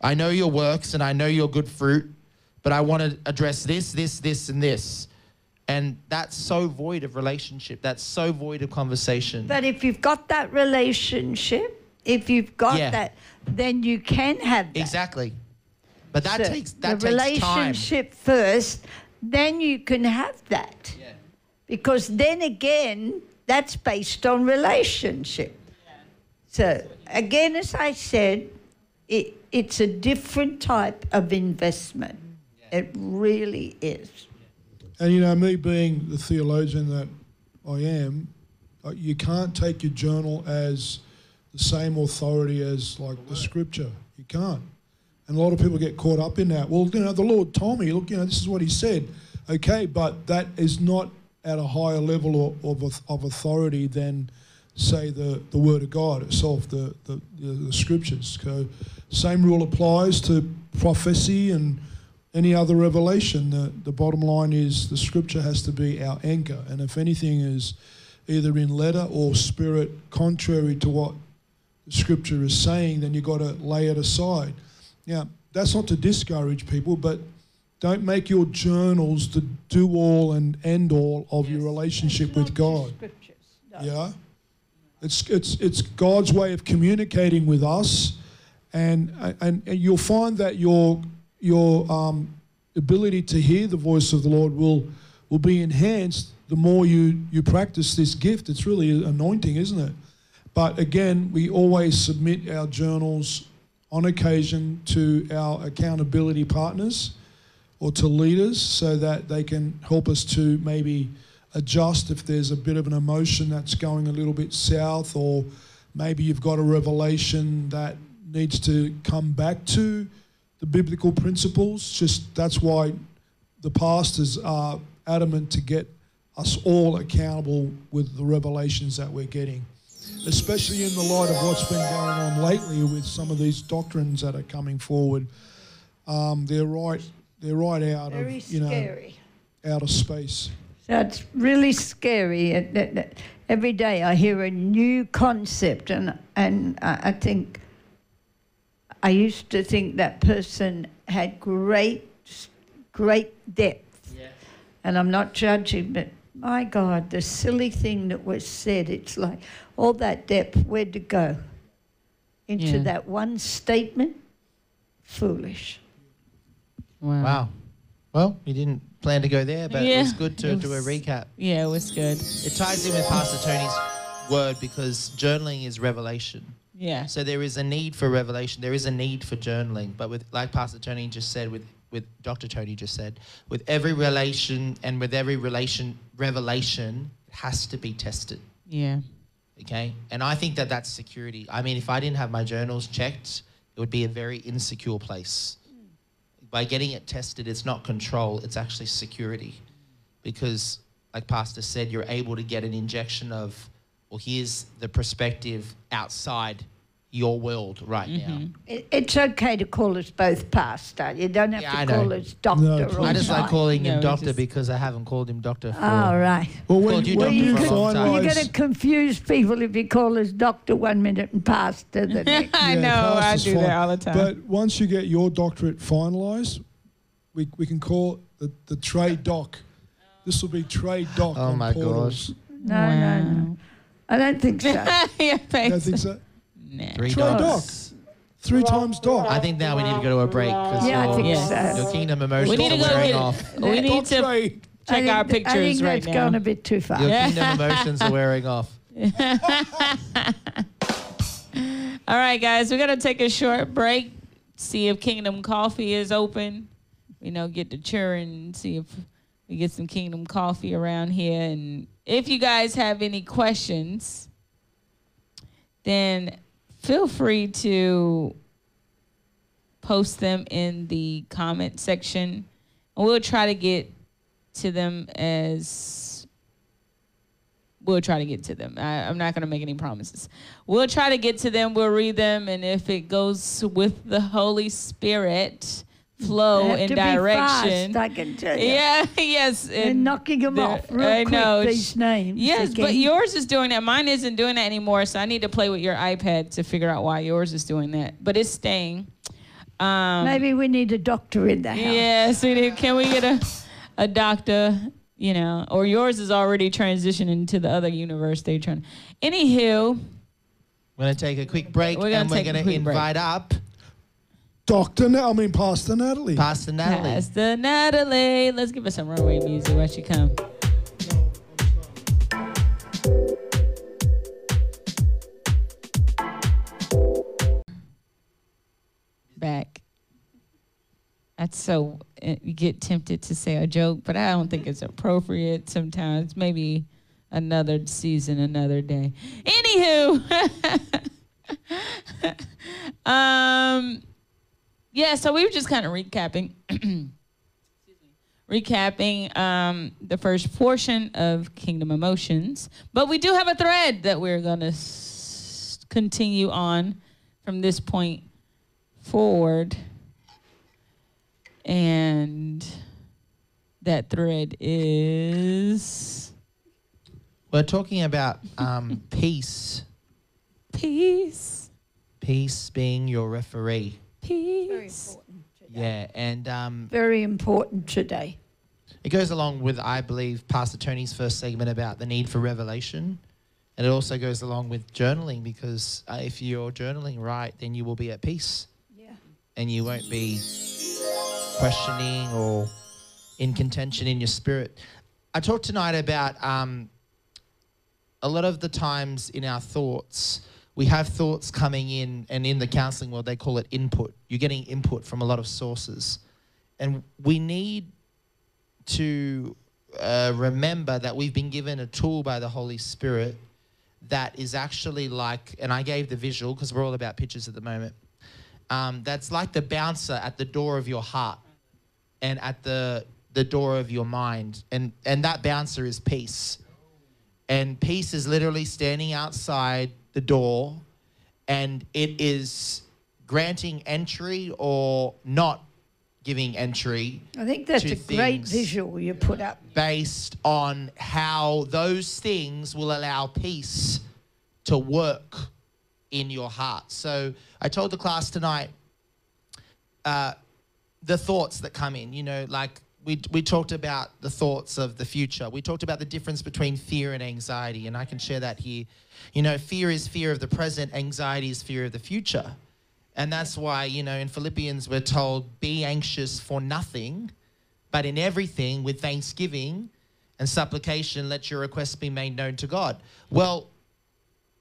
I know your works and I know your good fruit, but I want to address this, this, this, and this. And that's so void of relationship. That's so void of conversation. But if you've got that relationship, if you've got Yeah. that, then you can have that. exactly. But that So takes that the takes time. relationship first, then you can have that. Yeah. Because then again, that's based on relationship. Yeah. So again, as I said, it, it's a different type of investment. It really is. And you know, me being the theologian that I am, uh, you can't take your journal as the same authority as like the scripture. You can't. And a lot of people get caught up in that. Well, you know, the Lord told me, look, you know, this is what He said. Okay, but that is not at a higher level of, of, of authority than, say, the, the Word of God itself, the, the, the, the scriptures. So, same rule applies to prophecy and any other revelation. The, the bottom line is the scripture has to be our anchor. And if anything is either in letter or spirit contrary to what the scripture is saying, then you've got to lay it aside. Now, that's not to discourage people, but don't make your journals the do all and end all of your relationship with God. Scriptures. no. Yeah. It's, it's, it's God's way of communicating with us, and, and, and you'll find that your, your um, ability to hear the voice of the Lord will, will be enhanced the more you, you practice this gift. It's really anointing, isn't it? But again, we always submit our journals on occasion to our accountability partners or to leaders so that they can help us to maybe adjust if there's a bit of an emotion that's going a little bit south, or maybe you've got a revelation that needs to come back to the biblical principles. Just that's why the pastors are adamant to get us all accountable with the revelations that we're getting, especially in the light of what's been going on lately with some of these doctrines that are coming forward. Um, they're right. They're right out Very of you know scary. out of space. So it's really scary. Every day I hear a new concept, and and I I think I used to think that person had great, great depth, Yeah. and I'm not judging, but my God, the silly thing that was said, it's like all that depth, where'd it go? Into Yeah. that one statement? Foolish. Wow. Wow. Well, you didn't plan to go there, but it was good to it do a recap. Yeah, it was good. It ties in with Pastor Tony's word because journaling is revelation. Yeah. So there is a need for revelation. There is a need for journaling. But with, like Pastor Tony just said, with with Dr. Tony just said, with every relation and with every relation revelation, it has to be tested. Yeah. Okay, and I think that that's security. I mean, if I didn't have my journals checked, it would be a very insecure place. By getting it tested, it's not control; it's actually security, because, like Pastor said, you're able to get an injection of, well, here's the perspective outside your world right mm-hmm. now. It, it's okay to call us both pastor. You don't have Yeah, I to call know. us doctor No, I just like calling him it's doctor just- because I haven't called him doctor for. All right. Well, when, Well, you when you for finalize... you're going to confuse people if you call us doctor one minute and pastor the next. I Yeah, know. I do fine. that all the time. But once you get your doctorate finalised, we, we can call the, the trade doc. This will be trade doc. Oh on my portals. No, no, no. I don't think so. Your face. I think so. Nah. Three Trade docs. Three times doc. I think now we need to go to a break because Yeah, I your, think Yes. so. your kingdom emotions We need to are go wearing get. off. We need doc to trade. I check think our th- I pictures think right that's now. gone a bit too far. Your kingdom emotions are wearing off. All right, guys, we're gonna take a short break. See if Kingdom Coffee is open. You know, get to churn and see if we get some Kingdom Coffee around here. And if you guys have any questions, then feel free to post them in the comment section, and we'll try to get to them as we'll try to get to them. I, I'm not going to make any promises. We'll try to get to them. We'll read them, and if it goes with the Holy Spirit flow Have and to be direction, fast, I can tell you. yeah, yes, They're and knocking them they're- off real I quick, know. these names. Yes, but yours is doing that. Mine isn't doing that anymore. So I need to play with your iPad to figure out why yours is doing that. But it's staying. Um, Maybe we need a doctor in the house. Yes, Yeah, sweetie. Can we get a a doctor? You know, or yours is already transitioning to the other universe. They're trying. Anywho, We're going to take a quick break We're gonna and we're going to quick break. invite up Doctor, Na- I mean Pastor Natalie. Pastor Natalie. Pastor Natalie, let's give her some runway music while she come. Back. That's so uh, you get tempted to say a joke, but I don't think it's appropriate sometimes. Maybe another season, another day. Anywho, um, yeah. So we were just kind of recapping, recapping um, the first portion of Kingdom Emotions, but we do have a thread that we're gonna s- continue on from this point forward and that thread is We're talking about um, peace. peace, Peace being your referee. Very peace. important. Yeah, and um, Very important today. it goes along with, I believe, Pastor Tony's first segment about the need for revelation. And it also goes along with journaling because uh, if you're journaling right, then you will be at peace Yeah. and you won't be questioning or in contention in your spirit. I talked tonight about um, a lot of the times in our thoughts, we have thoughts coming in, and in the counseling world, they call it input. You're getting input from a lot of sources. And we need to uh, remember that we've been given a tool by the Holy Spirit that is actually like, and I gave the visual because we're all about pictures at the moment. Um, that's like the bouncer at the door of your heart and at the the door of your mind, and and that bouncer is peace. And peace is literally standing outside the door, and it is granting entry or not giving entry I think that's a great visual you put up. based on how those things will allow peace to work in your heart. So I told the class tonight uh, the thoughts that come in, you know, like we, we talked about the thoughts of the future. We talked about the difference between fear and anxiety, and I can share that here. You know, fear is fear of the present, anxiety is fear of the future. And that's why, you know, in Philippians, we're told, be anxious for nothing, but in everything with thanksgiving and supplication, let your requests be made known to God. Well,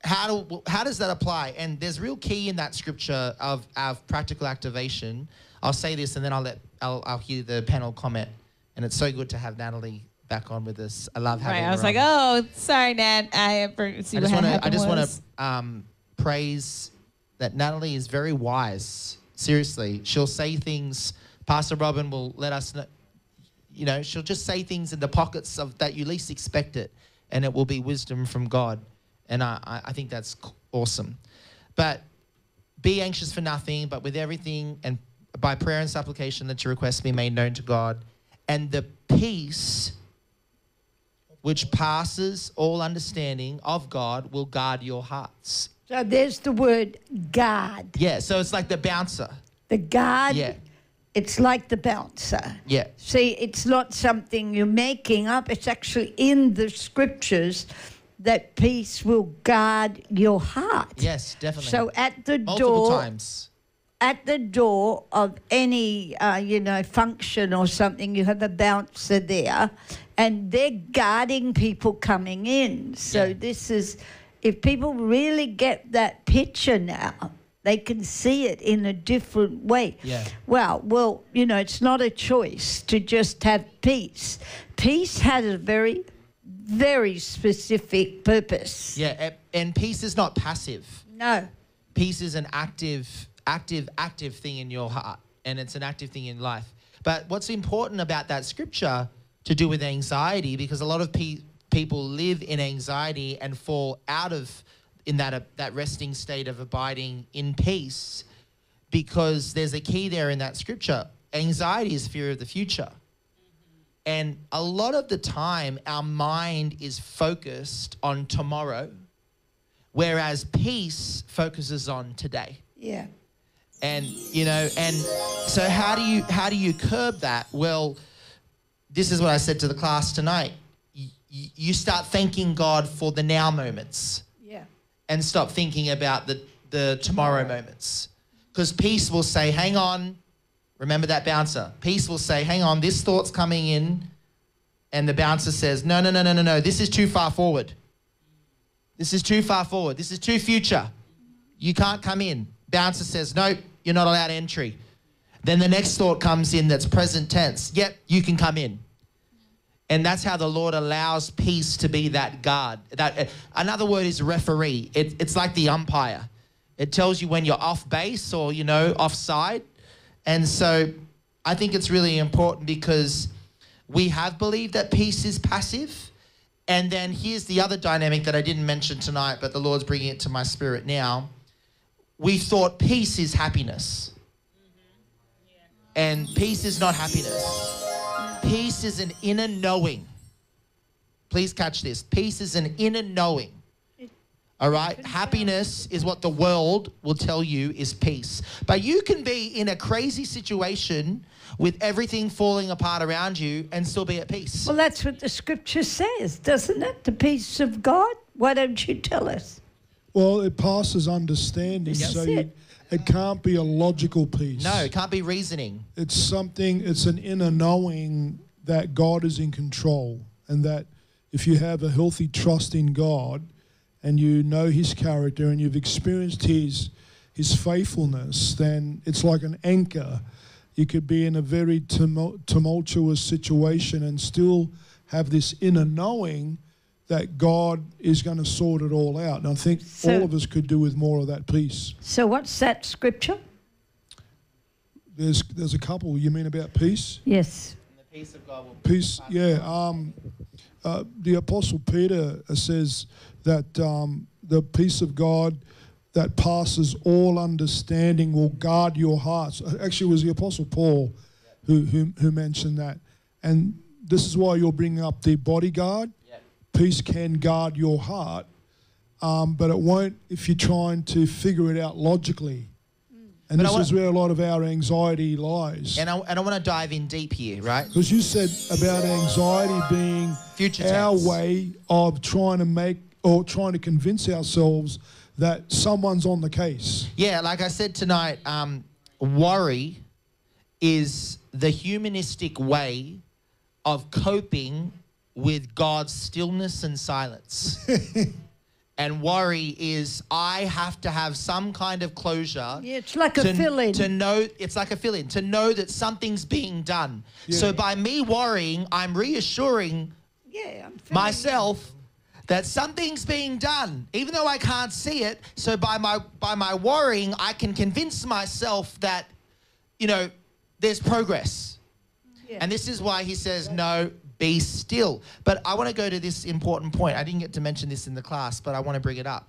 how do how does that apply? And there's real key in that scripture of of practical activation. I'll say this, and then I'll let I'll, I'll hear the panel comment. And it's so good to have Natalie back on with us. I love having Right. her I was on. like, oh, sorry, Nat. I for- see I just want to. I just want to um, praise that Natalie is very wise. Seriously, she'll say things. Pastor Robin will let us know. You know, she'll just say things in the pockets of that you least expect it, and it will be wisdom from God. And I, I I think that's awesome. But be anxious for nothing, but with everything and by prayer and supplication, that your requests be made known to God, and the peace which passes all understanding of God will guard your hearts. So there's the word guard. Yeah, so it's like the bouncer. The guard, Yeah. it's like the bouncer. Yeah. See, it's not something you're making up. It's actually in the scriptures that peace will guard your heart. Yes, definitely. So at the multiple door, times. At the door of any, uh, you know, function or something, you have a bouncer there, and they're guarding people coming in. So Yeah. this is, if people really get that picture now, they can see it in a different way. Yeah. Well, well, you know, it's not a choice to just have peace. Peace has a very, very specific purpose. Yeah, and peace is not passive. No. Peace is an active, active, active thing in your heart, and it's an active thing in life. But what's important about that scripture to do with anxiety, because a lot of pe- people live in anxiety and fall out of in that uh, that resting state of abiding in peace because there's a key there in that scripture. Anxiety is fear of the future. And a lot of the time, our mind is focused on tomorrow, whereas peace focuses on today. Yeah. And you know, and so how do you how do you curb that? Well, this is what I said to the class tonight. Y- y- you start thanking God for the now moments Yeah. and stop thinking about the, the tomorrow moments. Because peace will say, hang on, remember that bouncer. Peace will say, hang on, this thought's coming in. And the bouncer says, no, no, no, no, no, no, this is too far forward. This is too far forward. This is too future. You can't come in. Bouncer says, nope, you're not allowed entry. Then the next thought comes in that's present tense. Yep, you can come in. And that's how the Lord allows peace to be that guard. That uh, another word is referee. It, it's like the umpire. It tells you when you're off base or you know offside. And so I think it's really important because we have believed that peace is passive. And then here's the other dynamic that I didn't mention tonight, but the Lord's bringing it to my spirit now. We thought peace is happiness. And peace is not happiness. Peace is an inner knowing. Please catch this. Peace is an inner knowing. All right? Happiness is what the world will tell you is peace. But you can be in a crazy situation with everything falling apart around you and still be at peace. Well, that's what the scripture says, doesn't it? The peace of God. Why don't you tell us? Well, it passes understanding, Yes. so That's you, it. it can't be a logical peace. No, it can't be reasoning. it's something. It's an inner knowing that God is in control, and that if you have a healthy trust in God, and you know His character, and you've experienced His His faithfulness, then it's like an anchor. You could be in a very tumultuous situation and still have this inner knowing that God is going to sort it all out. And I think So- all of us could do with more of that peace. So, what's that scripture? There's there's a couple. You mean about peace? Yes. The peace of God will Peace. Yeah. Um, uh, the Apostle Peter uh, says that um, the peace of God that passes all understanding will guard your hearts. Uh, Actually, it was the Apostle Paul who, who, who mentioned that. And this is why you're bringing up the bodyguard. Peace can guard your heart, um, but it won't if you're trying to figure it out logically. And But this wanna- is where a lot of our anxiety lies. And I, and I want to dive in deep here, right? Because you said about anxiety being Future our tense. way of trying to make or trying to convince ourselves that someone's on the case. Yeah, like I said tonight, um, worry is the humanistic way of coping with God's stillness and silence. and worry is I have to have some kind of closure. Yeah, it's like a to, fill-in. to know it's like a fill in to know that something's being done. So by me worrying, I'm reassuring Yeah. I'm filling myself that something's being done even though i can't see it so by my by my worrying i can convince myself that you know there's progress Yeah. and this is why he says no be still but i want to go to this important point i didn't get to mention this in the class but i want to bring it up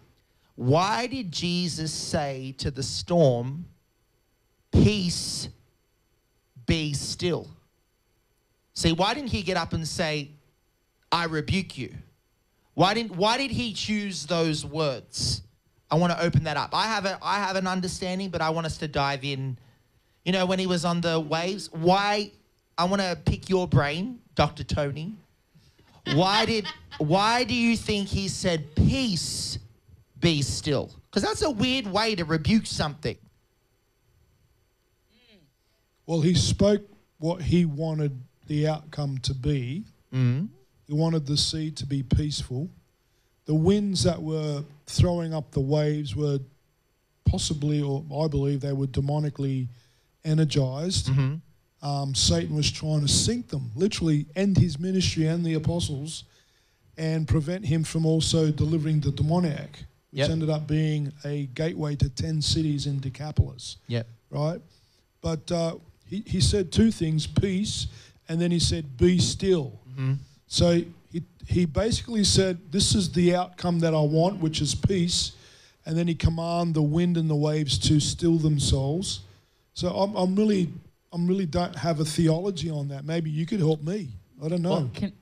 why did jesus say to the storm peace be still see why didn't he get up and say I rebuke you. Why didn't why did he choose those words? I want to open that up. I have a I have an understanding, but I want us to dive in. You know, when he was on the waves, why I want to pick your brain, Dr. Tony. Why did why do you think he said peace be still? Because that's a weird way to rebuke something. Well, he spoke what he wanted the outcome to be. Mm. He wanted the sea to be peaceful. The winds that were throwing up the waves were possibly, or I believe, they were demonically energized. hmm um, Satan was trying to sink them, literally end his ministry and the apostles, and prevent him from also delivering the demoniac, which Yep. ended up being a gateway to 10 cities in Decapolis, Yep. right? But uh, he, he said two things peace, and then he said, be still. hmm So he, he basically said, This is the outcome that I want, which is peace. And then he command the wind and the waves to still themselves. So I'm, I'm really, I'm really don't have a theology on that. Maybe you could help me. I don't know. Well, Can,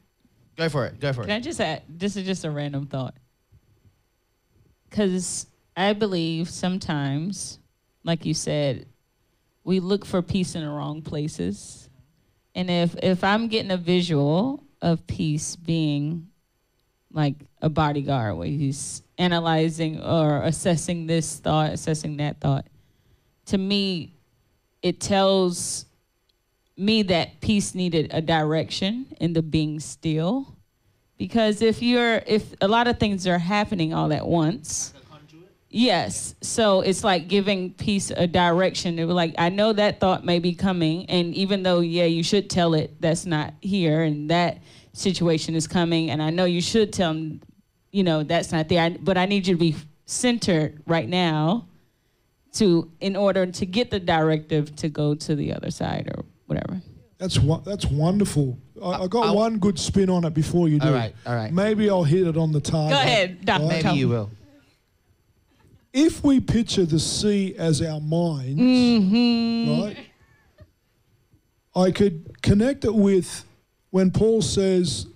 Go for it. Go for it. can. I just add? This is just a random thought. Because I believe sometimes, like you said, we look for peace in the wrong places. And if if I'm getting a visual of peace being like a bodyguard where he's analyzing or assessing this thought, assessing that thought, to me, it tells me that peace needed a direction in the being still. Because if you're, if a lot of things are happening all at once, yes. So it's like giving peace a direction. It was like, I know that thought may be coming. And even though, yeah, you should tell it that's not here and that situation is coming. And I know you should tell them, you know, that's not there. I- But I need you to be centered right now to, in order to get the directive to go to the other side or whatever. That's wo- that's wonderful. I, I got I'll- one good spin on it before you do. All right. All right. Maybe I'll hit it on the target. Go ahead, Dr. Right? Maybe Tom. you will. If we picture the sea as our minds, Mm-hmm. right? I could connect it with when Paul says,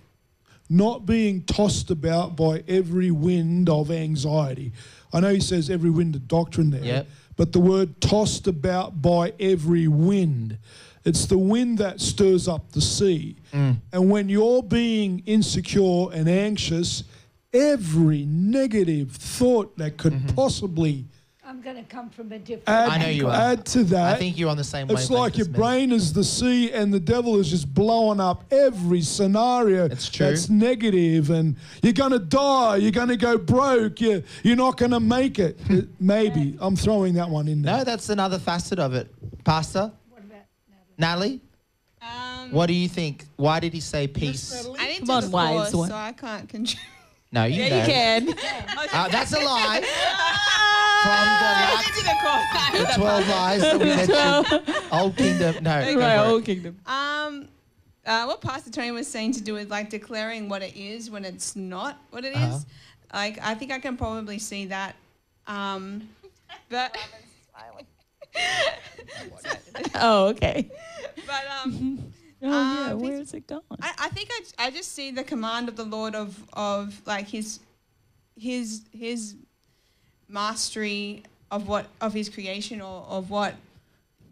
not being tossed about by every wind of anxiety. I know he says every wind of doctrine there, Yep. But the word tossed about by every wind. It's the wind that stirs up the sea. Mm. And when you're being insecure and anxious, every negative thought that could mm-hmm. possibly I'm going to come from a different. add, I know you are. add to that. I think you're on the same It's like your me. brain is the sea, and the devil is just blowing up every scenario It's true. that's negative, and you're going to die, you're going to go broke, you're, you're not going to make it. It- Maybe. I'm throwing that one in there. No, that's another facet of it. Pastor What about Natalie, Um, what do you think? Why did he say peace? I didn't Come do on, the wise course, one. so I can't contribute. No, you Yeah, know. you can. Uh, that's a lie. From the, didn't the course. like, the 12 lies that we mentioned. Old Kingdom. No, go right, for it. old kingdom. Um, uh, what Pastor Tony was saying to do with like declaring what it is when it's not what it is. Uh-huh. Like I think I can probably see that. Um, but Oh, okay. but um, Oh yeah, Uh, where's it gone? I, I think I, I just see the command of the Lord of of like his his his mastery of what of his creation or of what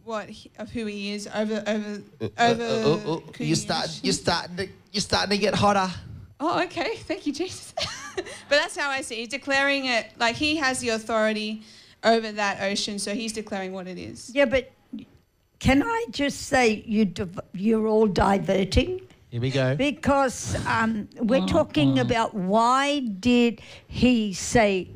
what he, of who he is over over Uh, over uh, uh, uh, uh, you start, you're starting to, you're starting to get hotter. Oh, okay. Thank you, Jesus. but that's how I see it. He's declaring it like he has the authority over that ocean, so he's declaring what it is. Yeah, but can I just say you div- you're all diverting? Here we go. Because um, we're Uh-uh. talking about why did he say,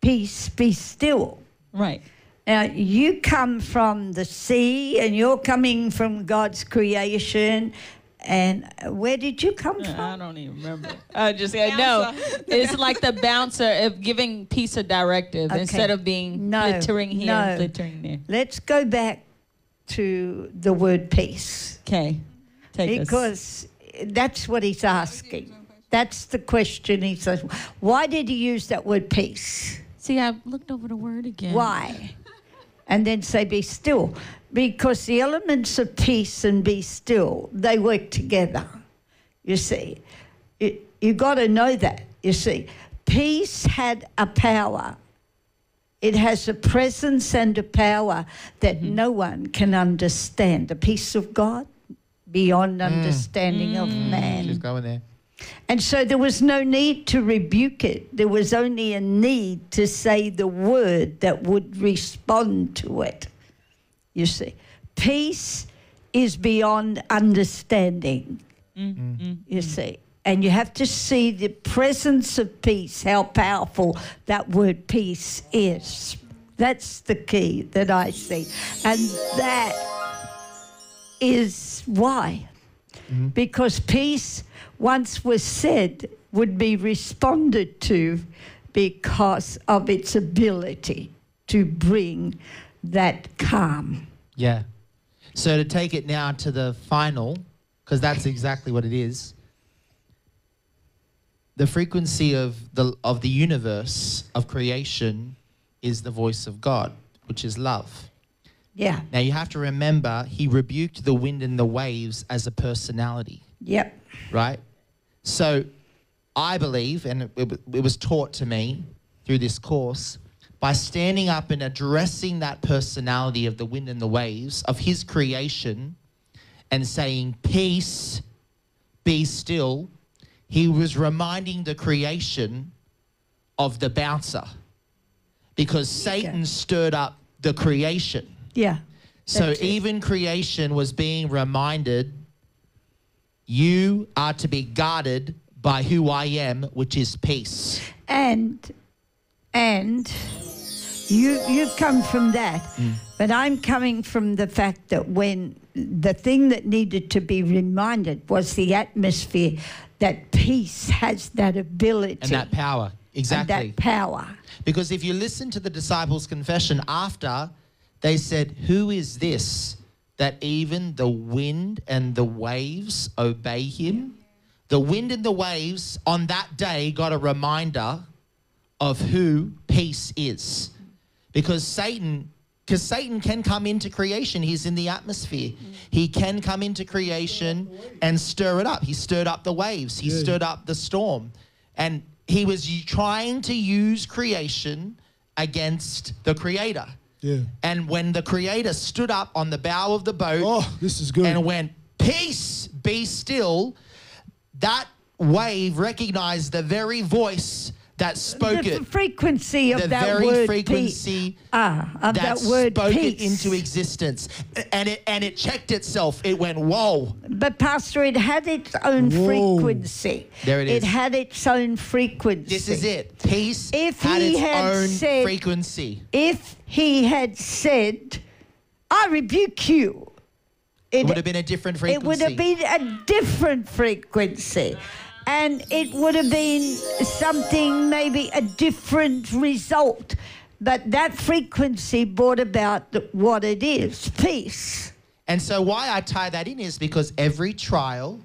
peace, be still? Right. Now, you come from the sea and you're coming from God's creation. And where did you come uh, from? I don't even remember. I just said no. Bouncer. It's like the bouncer of giving peace a directive Okay. instead of being No, glittering here no. and glittering there. Let's go back to the word peace. Okay. Take us. Because that's what he's asking. That's the question he says. Why did he use that word peace? See, I looked over the word again. Why? And then say, be still. Because the elements of peace and be still, they work together. You see, you, you got to know that. You see, peace had a power. It has a presence and a power that mm-hmm. no one can understand. The peace of God beyond mm. understanding of mm. man. She's going there. And so there was no need to rebuke it. There was only a need to say the word that would respond to it. You see, peace is beyond understanding. Mm-hmm. You see, and you have to see the presence of peace, how powerful that word peace is. That's the key that I see. And that is why mm-hmm. because peace once was said would be responded to because of its ability to bring that calm. Yeah. So to take it now to the final, because that's exactly what it is. the frequency of the of the universe of creation is the voice of God, which is love. Yeah. Now you have to remember he rebuked the wind and the waves as a personality, Yep. right? So I believe, and it, it, it was taught to me through this course, by standing up and addressing that personality of the wind and the waves, of his creation, and saying, Peace, be still, he was reminding the creation of the bouncer because Satan stirred up the creation. Yeah. So even creation was being reminded you are to be guarded by who I am, which is peace. And and you, you've come from that, Mm. but I'm coming from the fact that when the thing that needed to be reminded was the atmosphere that peace has that ability And that power. and Exactly. that power. Because if you listen to the disciples' confession after, they said, Who is this that even the wind and the waves obey him? The wind and the waves on that day got a reminder of who peace is. Because Satan, because Satan can come into creation, he's in the atmosphere. He can come into creation and stir it up. He stirred up the waves, he stirred up the storm. And he was trying to use creation against the creator. Yeah. And when the creator stood up on the bow of the boat Oh, this is good. and went, Peace, be still, that wave recognized the very voice that spoke the it. frequency of The that very word frequency. Ah, of that, that, word spoke peace. it into existence. And it and it checked itself. It went, whoa. But Pastor, it had its own Whoa. frequency. There it is. It had its own frequency. This is it. Peace If had he its had own said- frequency. If he had said, "I rebuke you," It would have been a different frequency. It would have been a different frequency. And it would have been something, maybe a different result. But that frequency brought about what it is peace. And so, why I tie that in is because every trial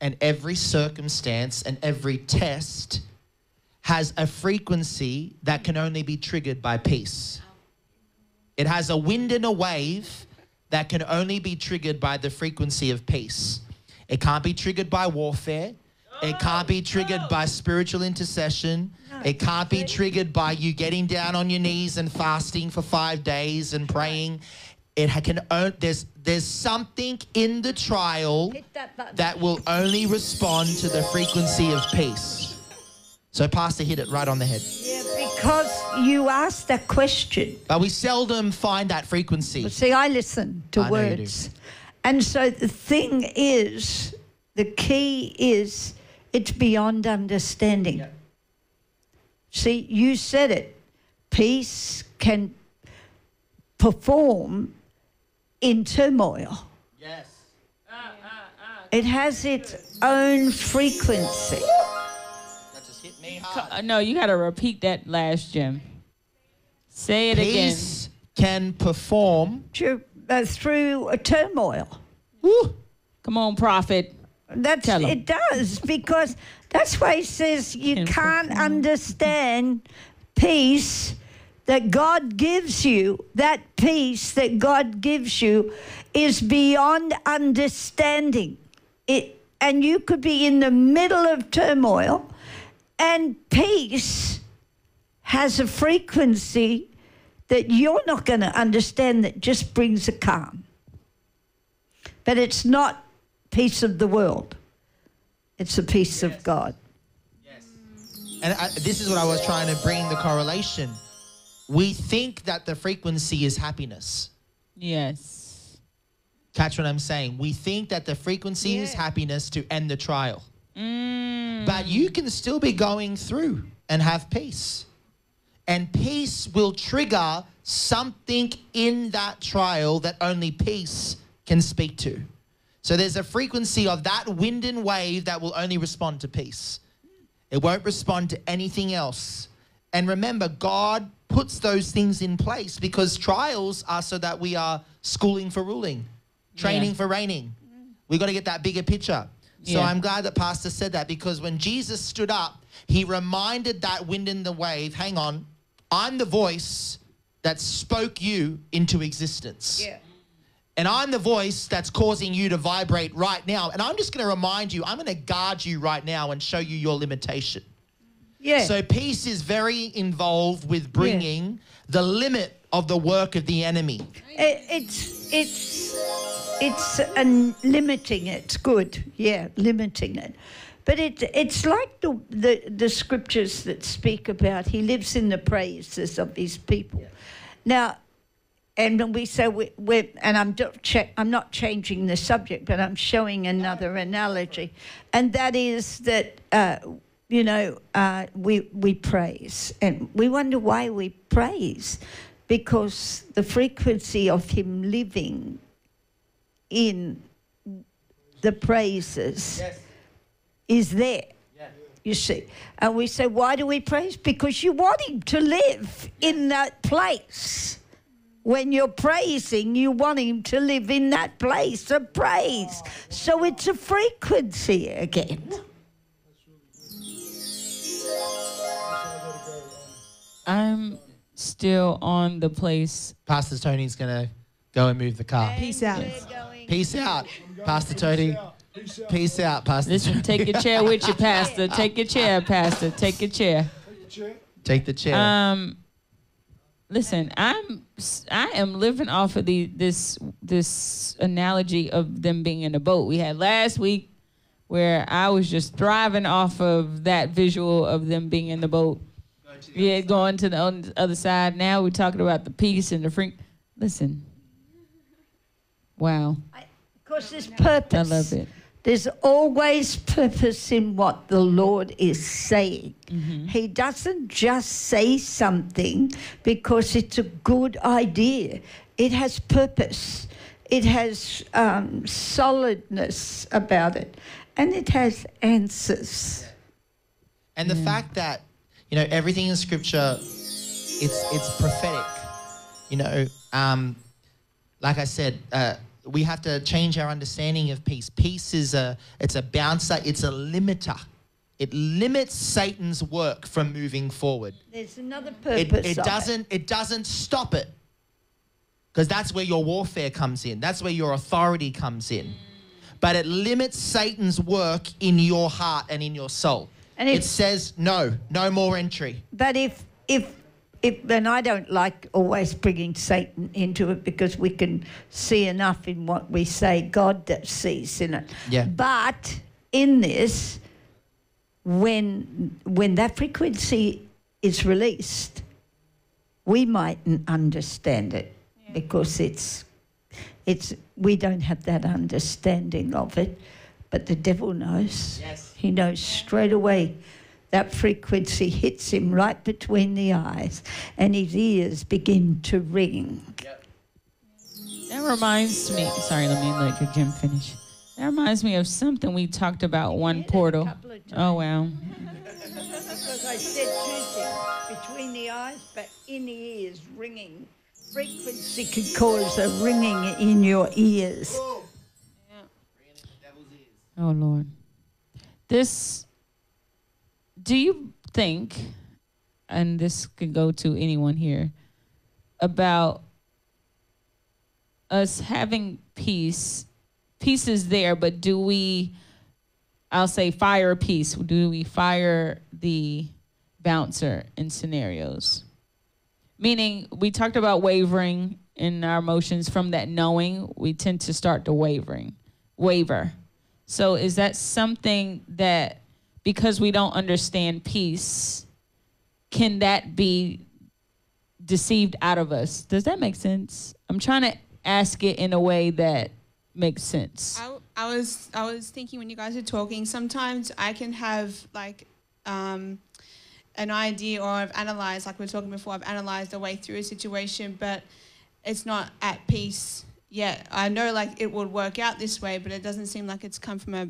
and every circumstance and every test has a frequency that can only be triggered by peace. It has a wind and a wave that can only be triggered by the frequency of peace. It can't be triggered by warfare. It can't be triggered by spiritual intercession. It can't be triggered by you getting down on your knees and fasting for five days and praying. It can. There's there's something in the trial that that will only respond to the frequency of peace. So, Pastor hit it right on the head. Yeah, because you asked that question. But we seldom find that frequency. But see, I listen to I know you do. words. And so the thing is, the key is, it's beyond understanding. See, you said it. Peace can perform in turmoil. Yes. It has its own frequency. That just hit me hard. Uh, no, you got to repeat that last, Jim. Say it again. Peace can perform. To- uh, through a turmoil. Woo, Come on, prophet. That's it does because that's why he says you Can can't understand peace that God gives you. That peace that God gives you is beyond understanding. It and you could be in the middle of turmoil and peace has a frequency that you're not going to understand that just brings a calm. But it's not peace of the world. It's the peace of God. Yes. And I, this is what I was trying to bring the correlation. We think that the frequency is happiness. Yes. Catch what I'm saying? We think that the frequency is happiness to end the trial. Mm. But you can still be going through and have peace. And peace will trigger something in that trial that only peace can speak to. So there's a frequency of that wind and wave that will only respond to peace. It won't respond to anything else. And remember, God puts those things in place because trials are so that we are schooling for ruling, training Yeah. for reigning. We've got to get that bigger picture. So Yeah. I'm glad that Pastor said that because when Jesus stood up, he reminded that wind and the wave, hang on, I'm the voice that spoke you into existence. Yeah. And I'm the voice that's causing you to vibrate right now. And I'm just going to remind you, I'm going to guard you right now and show you your limitation. Yeah. So peace is very involved with bringing the limit of the work of the enemy. It, it's it's it's um, limiting it. It's good, yeah, limiting it. But it it's like the, the the scriptures that speak about he lives in the praises of his people. Now, and when we say we, we're and I'm I'm not changing the subject, but I'm showing another analogy, and that is that. Uh, you know, uh, we we praise, and we wonder why we praise, because the frequency of him living in the praises is there. You see, and we say, why do we praise? Because you want him to live in that place. When you're praising, you want him to live in that place of praise. So it's a frequency again. I'm still on the place. Pastor Tony's going to go and move the car. Peace out. Peace out, Pastor Tony. Peace out. Peace out, Pastor Listen, take your chair with you, Pastor. Take your chair, Pastor. Take your chair. Take the chair. Um, listen, I'm I am living off of the this this analogy of them being in a boat. We had last week where I was just thriving off of that visual of them being in the boat. Yeah, going to the other side. Now we're talking about the peace and the free. Listen. Wow, of course, there's purpose. I love it. There's always purpose in what the Lord is saying. Mm-hmm. He doesn't just say something because it's a good idea, it has purpose, it has um, solidness about it, and it has answers. And the fact that you know everything in Scripture, it's it's prophetic. You know, um, like I said, uh, we have to change our understanding of peace. Peace is a it's a bouncer. It's a limiter. It limits Satan's work from moving forward. There's another It, purpose. it of doesn't it doesn't stop it because that's where your warfare comes in. That's where your authority comes in. But it limits Satan's work in your heart and in your soul. And it says no, no more entry. But if if if and I don't like always bringing Satan into it because we can see enough in what we say God that sees in it. Yeah. But in this, when when that frequency is released, we mightn't understand it because it's it's we don't have that understanding of it, but the devil knows. Yes. He knows straight away that frequency hits him right between the eyes and his ears begin to ring. That reminds me. Sorry, let me let your Jim finish. That reminds me of something we talked about one portal. Oh wow. Because I said two things between the eyes, but in the ears, ringing. Frequency could cause a ringing in your ears. Oh Lord. This do you think and this could go to anyone here about us having peace? Peace is there but do we I'll say fire peace. Do we fire the bouncer in scenarios? Meaning we talked about wavering in our emotions. From that knowing we tend to start to wavering waver. So is that something that because we don't understand peace, can that be deceived out of us? Does that make sense? I'm trying to ask it in a way that makes sense. I, I was I was thinking when you guys are talking, sometimes I can have like um, an idea or I've analyzed, like we were talking before, I've analyzed a way through a situation, but it's not at peace yet. I know like it would work out this way, but it doesn't seem like it's come from a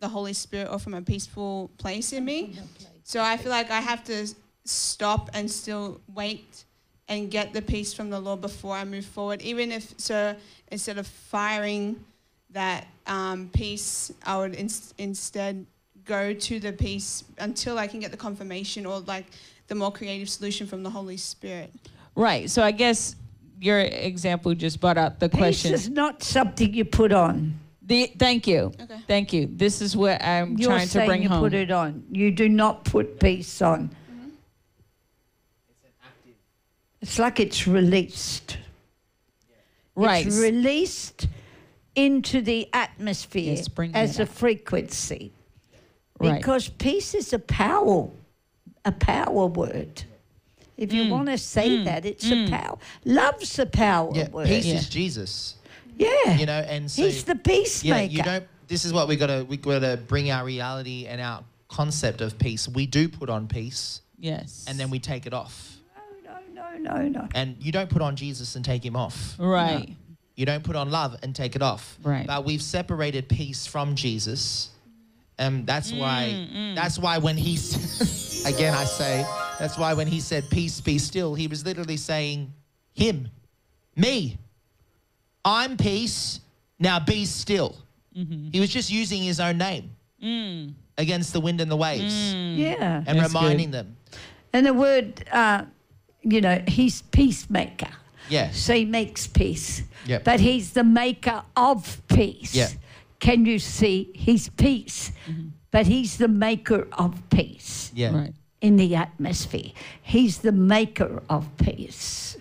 the Holy Spirit or from a peaceful place in me. So I feel like I have to stop and still wait and get the peace from the Lord before I move forward. Even if so, instead of firing that um, peace, I would ins- instead go to the peace until I can get the confirmation or like the more creative solution from the Holy Spirit. Right. So I guess your example just brought up the Peace question. is not something you put on. The, thank you. Okay. Thank you. This is what I'm You're trying to saying bring you home. put it on. You do not put peace on. It's like it's released. right. It's released into the atmosphere Yes, bring as that a up. frequency. right. Because peace is a power, a power word. If you Mm, want to say mm, that, it's mm. a power. Love's a power Yeah, word. peace Yeah. is Jesus. Yeah. You know, and so He's the peacemaker. yeah, you don't. This is what we gotta we gotta bring our reality and our concept of peace. We do put on peace, yes. and then we take it off. no, no, no, no. No. And you don't put on Jesus and take him off. Right. You don't put on love and take it off. Right. But we've separated peace from Jesus. And that's why Mm, mm. that's why when he again I say that's why when he said peace be still, he was literally saying him, me. I'm peace, now be still. Mm-hmm. He was just using his own name Mm, against the wind and the waves Yeah. and That's reminding them. And the word, uh, you know, he's peacemaker. Yeah. So he makes peace. Yep. But he's the maker of peace. Yeah. Can you see? He's peace. But he's the maker of peace Yeah. Right. in the atmosphere. He's the maker of peace.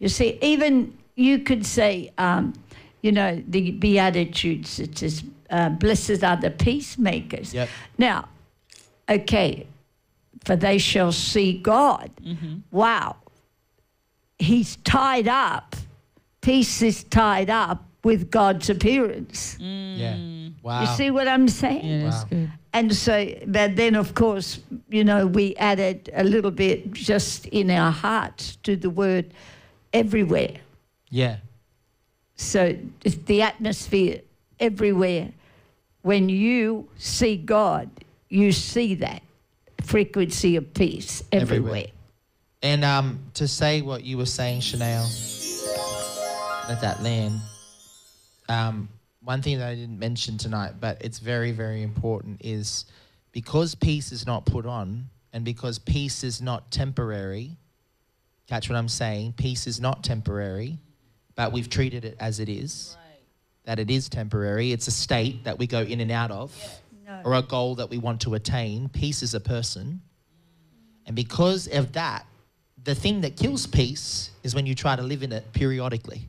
You see, even you could say, um, you know, the Beatitudes, it says, uh, blessed are the peacemakers. Yep. Now, okay, for they shall see God. Wow. He's tied up. Peace is tied up with God's appearance. Yeah. Wow. You see what I'm saying? Yeah, that's Wow. good. And so, but then of course, you know, we added a little bit just in our hearts to the word everywhere. Yeah. So it's the atmosphere everywhere. When you see God, you see that frequency of peace everywhere. Everywhere. And um, to say what you were saying, Chanel, let that land. Um, one thing that I didn't mention tonight, but it's very, very important, is because peace is not put on and because peace is not temporary. Catch what I'm saying? Peace is not temporary, but we've treated it as it is. That it is temporary. It's a state that we go in and out of, or a goal that we want to attain. Peace is a person. And because of that, the thing that kills peace is when you try to live in it periodically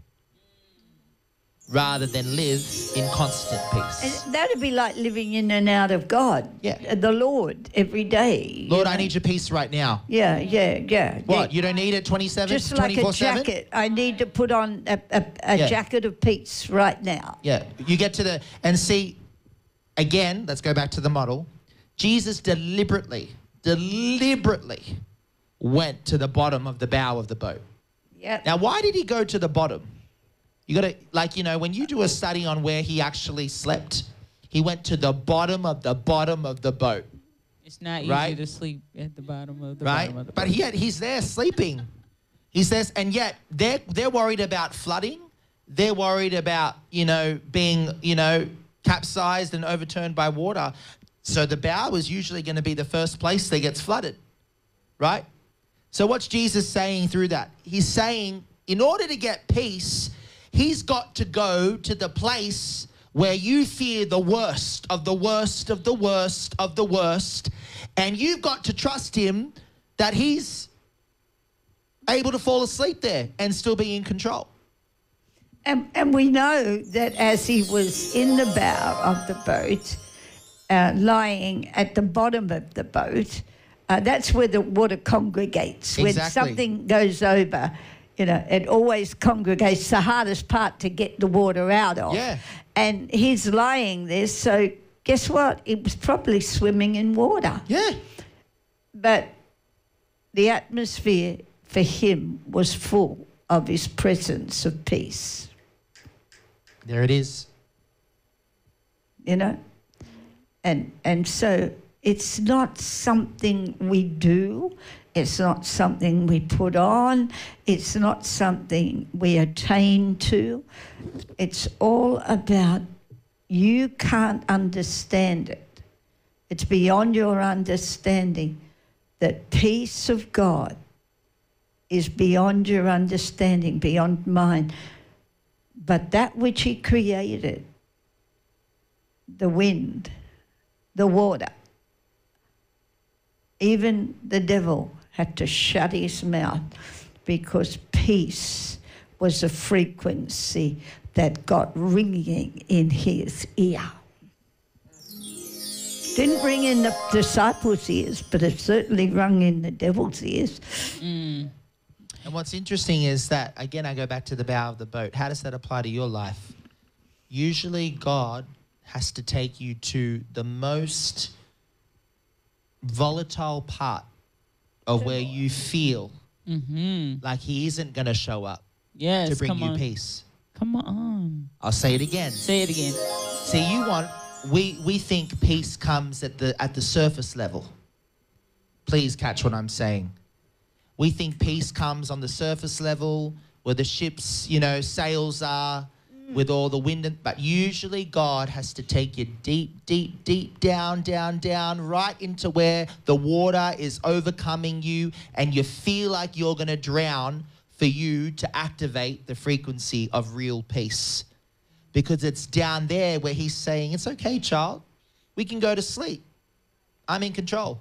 rather than live in constant peace. And that'd be like living in and out of God, Yeah. uh, the Lord, every day. Lord, I need your peace right now. Yeah, yeah, yeah. What? yeah. You don't need it 27, Just like a 24 7? jacket. I need to put on a, a, a Yeah. jacket of peace right now. Yeah. You get to the, and see, again, let's go back to the model. Jesus deliberately, deliberately went to the bottom of the bow of the boat. Yeah. Now, why did he go to the bottom? You got to, like, you know, when you do a study on where he actually slept, he went to the bottom of the bottom of the boat, It's not Right? easy to sleep at the bottom of the right? bottom of the But yet he's there sleeping. He says, and yet they're, they're worried about flooding. They're worried about, you know, being, you know, capsized and overturned by water. So the bow is usually going to be the first place that gets flooded, right? So what's Jesus saying through that? He's saying, in order to get peace, he's got to go to the place where you fear the worst of the worst of the worst of the worst, and you've got to trust him that he's able to fall asleep there and still be in control. And, and we know that as he was in the bow of the boat, uh, lying at the bottom of the boat, uh, that's where the water congregates. When something goes over, you know, it always congregates. The hardest part to get the water out of. Yeah. And he's lying there, so guess what? He was probably swimming in water. Yeah. But the atmosphere for him was full of his presence of peace. There it is. you know and and so it's not something we do it's not something we put on it's not something we attain to it's all about you can't understand it. It's beyond your understanding. That peace of God is beyond your understanding, beyond mine. But that which He created, the wind, the water, even the devil had to shut his mouth because peace was a frequency that got ringing in his ear. Didn't ring in the disciples' ears, but it certainly rung in the devil's ears. Mm. And what's interesting is that, again, I go back to the bow of the boat. How does that apply to your life? Usually, God has to take you to the most volatile part of where you feel Mm-hmm. like He isn't going to show up Yes. to bring come you on. peace. Come on. I'll say it again. Say it again. See, you want we we think peace comes at the at the surface level. Please catch what I'm saying. We think peace comes on the surface level where the ships, you know, sails are Hmm. with all the wind and but usually God has to take you deep deep deep down down down right into where the water is overcoming you and you feel like you're going to drown for you to activate the frequency of real peace because it's down there where he's saying, It's okay, child. We can go to sleep. I'm in control.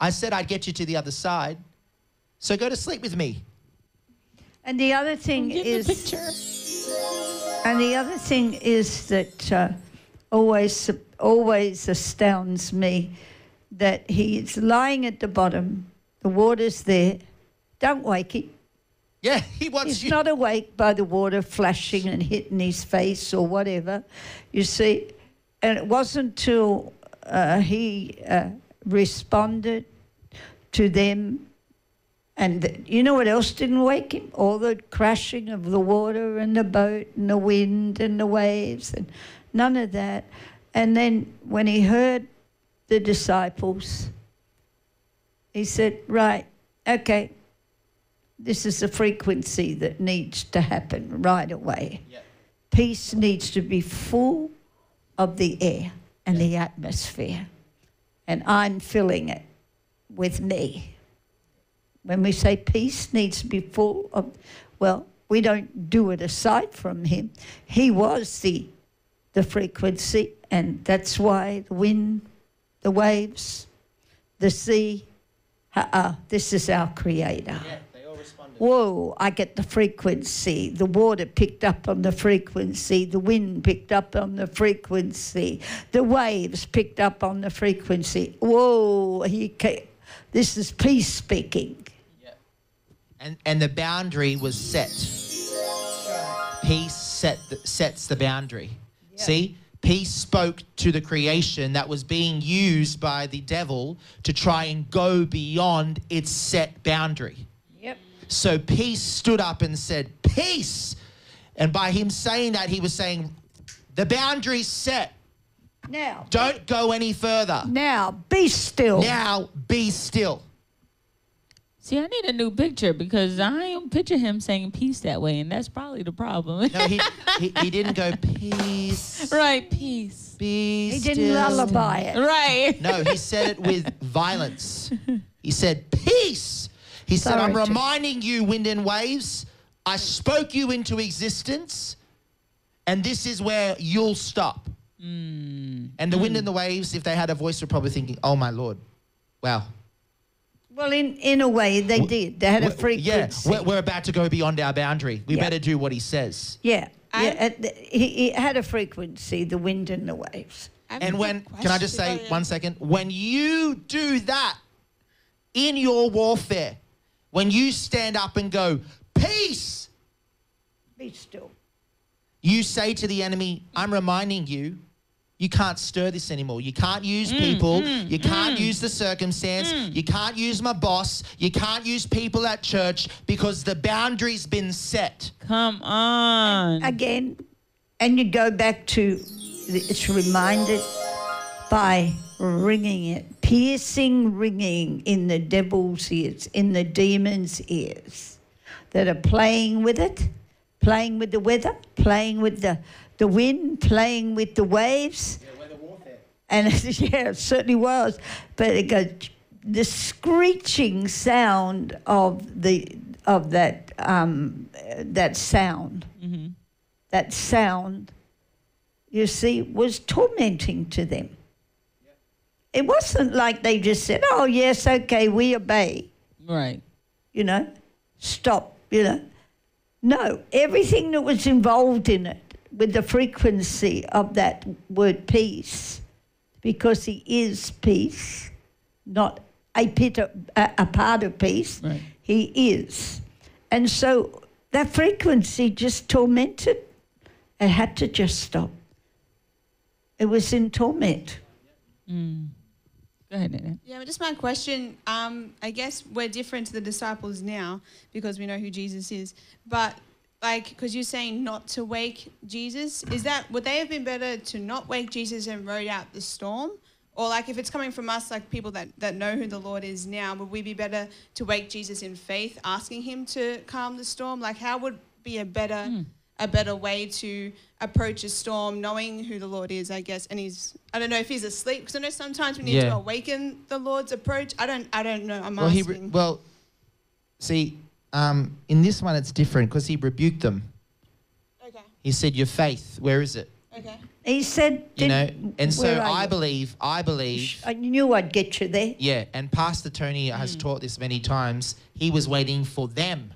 I said I'd get you to the other side. So go to sleep with me. And the other thing Get is. And the other thing is that uh, always always astounds me that he's lying at the bottom, the water's there. Don't wake him. Yeah, he wants He's you. not awake by the water flashing and hitting his face or whatever. You see, and it wasn't till uh, he uh, responded to them. And you know what else didn't wake him? All the crashing of the water and the boat and the wind and the waves and none of that. And then when he heard the disciples, he said, Right, okay, this is the frequency that needs to happen right away. Yeah. Peace needs to be full of the air and the atmosphere. And I'm filling it with me. When we say peace needs to be full of, well, we don't do it aside from him. He was the, the frequency, and that's why the wind, the waves, the sea, uh-uh, this is our creator. Yeah, they all responded. Whoa, I get the frequency. The water picked up on the frequency. The wind picked up on the frequency. The waves picked up on the frequency. Whoa, he ca this is peace speaking. And and the boundary was set. Peace set the, sets the boundary. See? Peace spoke to the creation that was being used by the devil to try and go beyond its set boundary. Yep. So peace stood up and said, Peace. And by him saying that, he was saying, The boundary's set. Now, Don't go any further. now, be still. Now be still. See, I need a new picture because I don't picture him saying peace that way, and that's probably the problem. No, he, he, he didn't go, Peace. right, peace. Be he didn't still." lullaby it. Right. No, he said it with violence. He said, Peace. He said, I'm reminding you, wind and waves, I spoke you into existence, and this is where you'll stop. Mm. And the wind and the waves, if they had a voice, were probably thinking, Oh my Lord. Wow. Well, in, in a way, they did. They had a We're- Yeah, we're, we're about to go beyond our boundary. We Yeah. better do what he says. yeah. Yeah the- he, he had a frequency, the wind and the waves. I have And when, can I just say question. one second? When you do that in your warfare, when you stand up and go, Peace, Be still. you say to the enemy, I'm reminding you, you can't stir this anymore. You can't use mm, people. Mm, you can't mm. use the circumstance. You can't use my boss. You can't use people at church because the boundary's been set. Come on. again, and you go back to it's reminded by ringing it, piercing ringing in the devil's ears, in the demon's ears, that are playing with it, playing with the weather, playing with the the wind playing with the waves. Yeah, weather warfare. And yeah, it certainly was. But it goes the screeching sound of the of that um, that sound, Mm-hmm. that sound, you see, was tormenting to them. It wasn't like they just said, "Oh yes, okay, we obey." Right. you know, stop, you know. No, everything that was involved in it with the frequency of that word peace, because he is peace, not a, bit of, a, a part of peace, Right. he is. And so that frequency just tormented. It had to just stop. It was in torment. Mm. Go ahead, Nana. Yeah, but just my question. Um, I guess we're different to the disciples now because we know who Jesus is. But like, because you're saying not to wake Jesus, is that would they have been better to not wake Jesus and rode out the storm? Or like, if it's coming from us, like people that that know who the Lord is now, would we be better to wake Jesus in faith, asking Him to calm the storm? Like, how would be a better hmm. a better way to approach a storm, knowing who the Lord is, I guess. And he's, I don't know if he's asleep, because I know sometimes we need to awaken the Lord's approach. I don't, I don't know. I'm Well, he asking. re- well, see, um, in this one it's different because he rebuked them. okay, He said, "Your faith, where is it?" okay. He said, You know, and so I you?" believe, I believe, I knew I'd get you there. yeah. And Pastor Tony Hmm. has taught this many times. He was waiting for them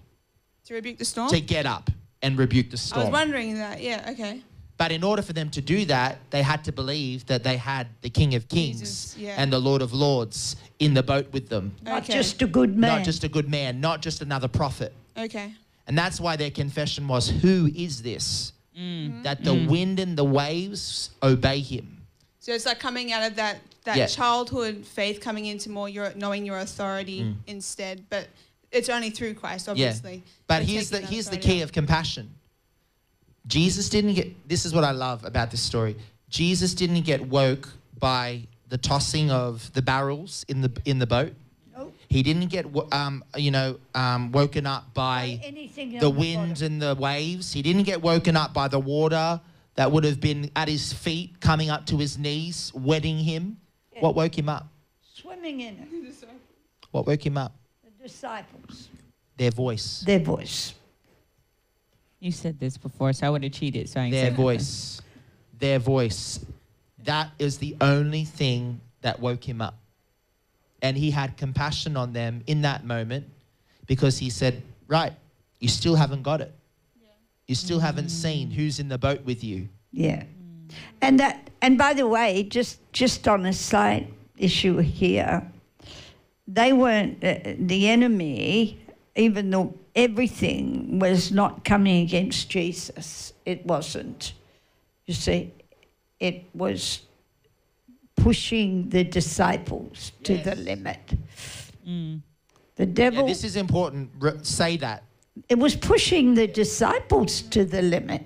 To rebuke the storm? to get up and rebuke the storm. I was wondering that. Yeah, okay. But in order for them to do that, they had to believe that they had the King of Kings Jesus, yeah. and the Lord of Lords in the boat with them. Not Okay. just a good man. Not just a good man, not just another prophet. Okay. And that's why their confession was, Who is this? Mm-hmm. That the wind and the waves obey him. So it's like coming out of that, that Yeah. childhood faith, coming into more your knowing your authority Mm. instead. But it's only through Christ, obviously. But We're here's the here's the key out. of compassion. Jesus didn't get this is what I love about this story. Jesus didn't get woke by the tossing of the barrels in the in the boat. Nope. He didn't get um, you know um, woken up by anything the wind bottom. and the waves. He didn't get woken up by the water that would have been at his feet, coming up to his knees, wetting him. Yeah. What woke him up? Swimming in it. What woke him up? The disciples. Their voice. Their voice. You said this before, so I would have cheated. So I ain't Their said nothing. voice. Their voice. That is the only thing that woke him up. And he had compassion on them in that moment because he said, Right, you still haven't got it. You still haven't seen mm. who's in the boat with you. Yeah. Mm. And that and by the way, just just on a slight issue here, they weren't uh, uh the enemy even though everything was not coming against Jesus. It wasn't. You see, it was pushing the disciples to the limit. Mm. The Yeah, devil this is important. Re- say that. it was pushing the disciples to the limit.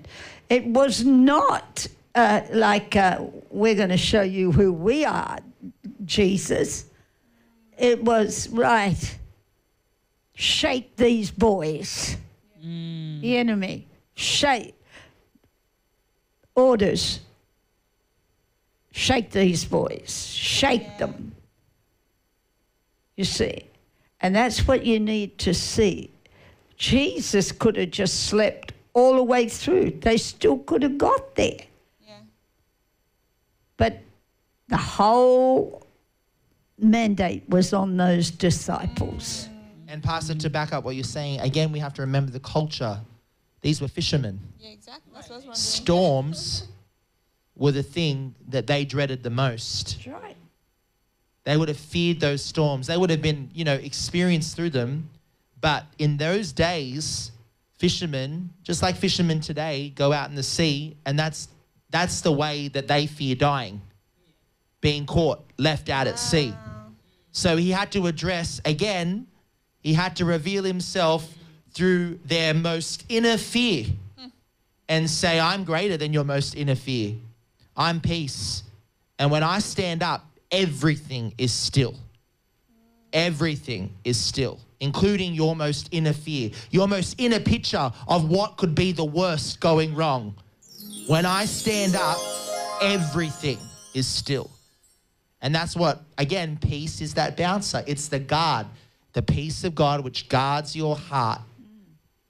It was not uh, like uh, we're going to show you who we are, Jesus. It was right. Shake these boys. Mm. The enemy. Shake. Orders. Shake these boys. Shake them. You see. And that's what you need to see. Jesus could have just slept all the way through. They still could have got there. Yeah. But the whole mandate was on those disciples. And, Pastor, to back up what you're saying, again, we have to remember the culture. These were fishermen. Yeah, exactly. That's what I was wondering. Storms were the thing that they dreaded the most. That's right. They would have feared those storms. They would have been, you know, experienced through them. But in those days, fishermen, just like fishermen today, go out in the sea, and that's that's the way that they fear dying. Being caught, left out at sea. So he had to address again, he had to reveal himself through their most inner fear and say, I'm greater than your most inner fear. I'm peace. And when I stand up, everything is still. Everything is still, including your most inner fear, your most inner picture of what could be the worst going wrong. When I stand up, everything is still. And that's what, again, peace is that bouncer. It's the guard, the peace of God which guards your heart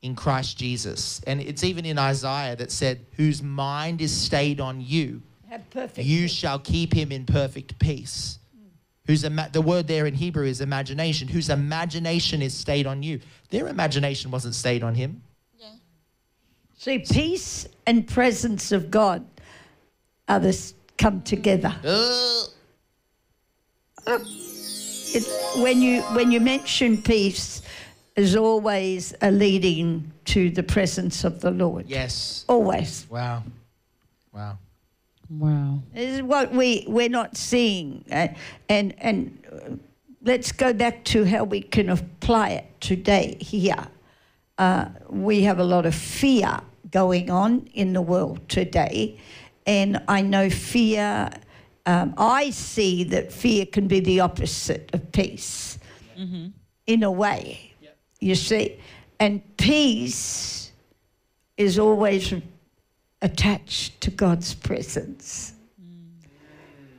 in Christ Jesus. And it's even in Isaiah that said, whose mind is stayed on you, you shall keep him in perfect peace. Whose ima- the word there in Hebrew is imagination. Whose imagination is stayed on you. Their imagination wasn't stayed on him. See, peace and presence of God are this come together. Ugh. It, when you when you mention peace, is always a leading to the presence of the Lord. yes. Always. Wow. Wow. Wow. This is what we we're not seeing, uh, and and uh, let's go back to how we can apply it today here. Uh, we have a lot of fear going on in the world today, and I know fear. Um, I see that fear can be the opposite of peace, in a way. You see, and peace is always attached to God's presence.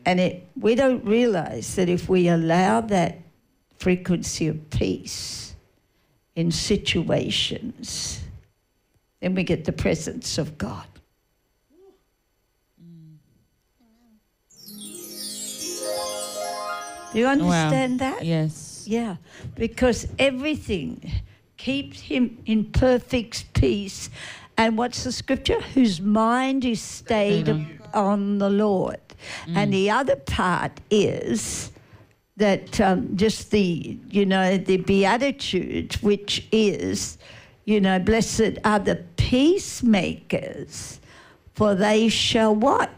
And it, we don't realize that if we allow that frequency of peace in situations, then we get the presence of God. Do you understand that? Yes. Yeah, because everything keeps him in perfect peace. And what's the scripture? Whose mind is stayed on the Lord. And the other part is that um, just the, you know, the beatitude, which is, you know, blessed are the peacemakers, for they shall what?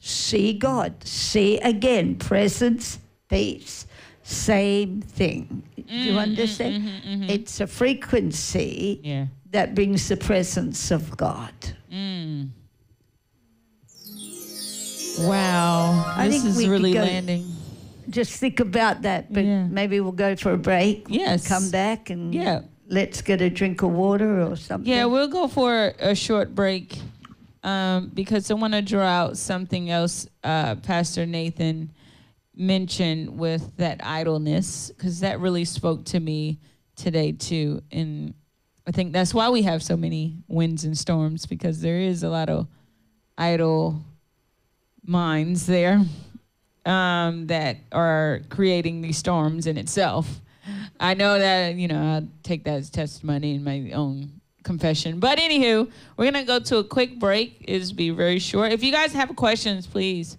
See God. See again, presence, peace. Same thing. Do you understand? It's a frequency Yeah. that brings the presence of God. Mm. Wow. I this think is really go- landing. Just think about that, but Yeah. maybe we'll go for a break. Yes. Come back and Yeah. let's get a drink of water or something. Yeah, we'll go for a short break um, because I want to draw out something else uh, Pastor Nathan mentioned with that idleness because that really spoke to me today too. And I think that's why we have so many winds and storms because there is a lot of idle minds there um, that are creating these storms in itself. I know that, you know, I take that as testimony in my own confession. But anywho, we're gonna go to a quick break. It'll be very short. If you guys have questions, please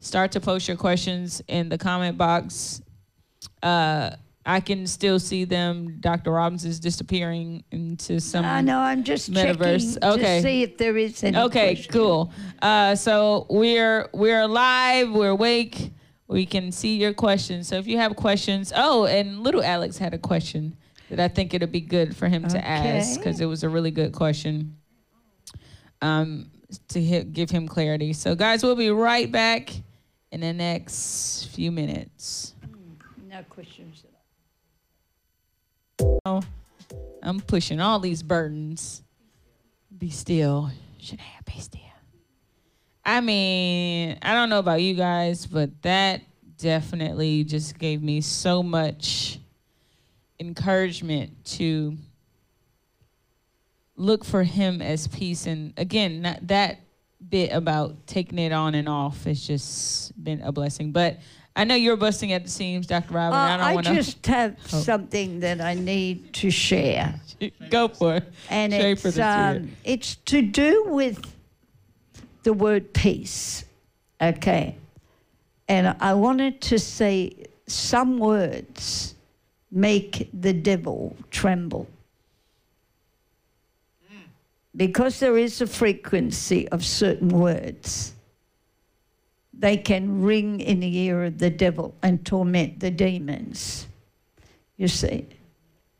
start to post your questions in the comment box. Uh, I can still see them. Dr. Robbins is disappearing into some. I know. I'm just Metaverse. checking Okay. to see if there is any. Okay, question. cool. Uh, so we're we're live. We're awake. We can see your questions. So if you have questions, oh, and little Alex had a question that I think it'd be good for him to ask because it was a really good question. Um, to hit, give him clarity. So guys, we'll be right back in the next few minutes. Hmm, no questions. Oh, I'm pushing all these burdens. Be still. Should I be still? I mean, I don't know about you guys, but that definitely just gave me so much encouragement to look for him as peace. And again, not that bit about taking it on and off has just been a blessing. But I know you're busting at the seams, Dr. Robin. Uh, I don't want to just have Oh. something that I need to share. go for it. and Share it's for the um, it's to do with the word peace. Okay, and I wanted to say some words make the devil tremble because there is a frequency of certain words. They can ring in the ear of the devil and torment the demons. You see,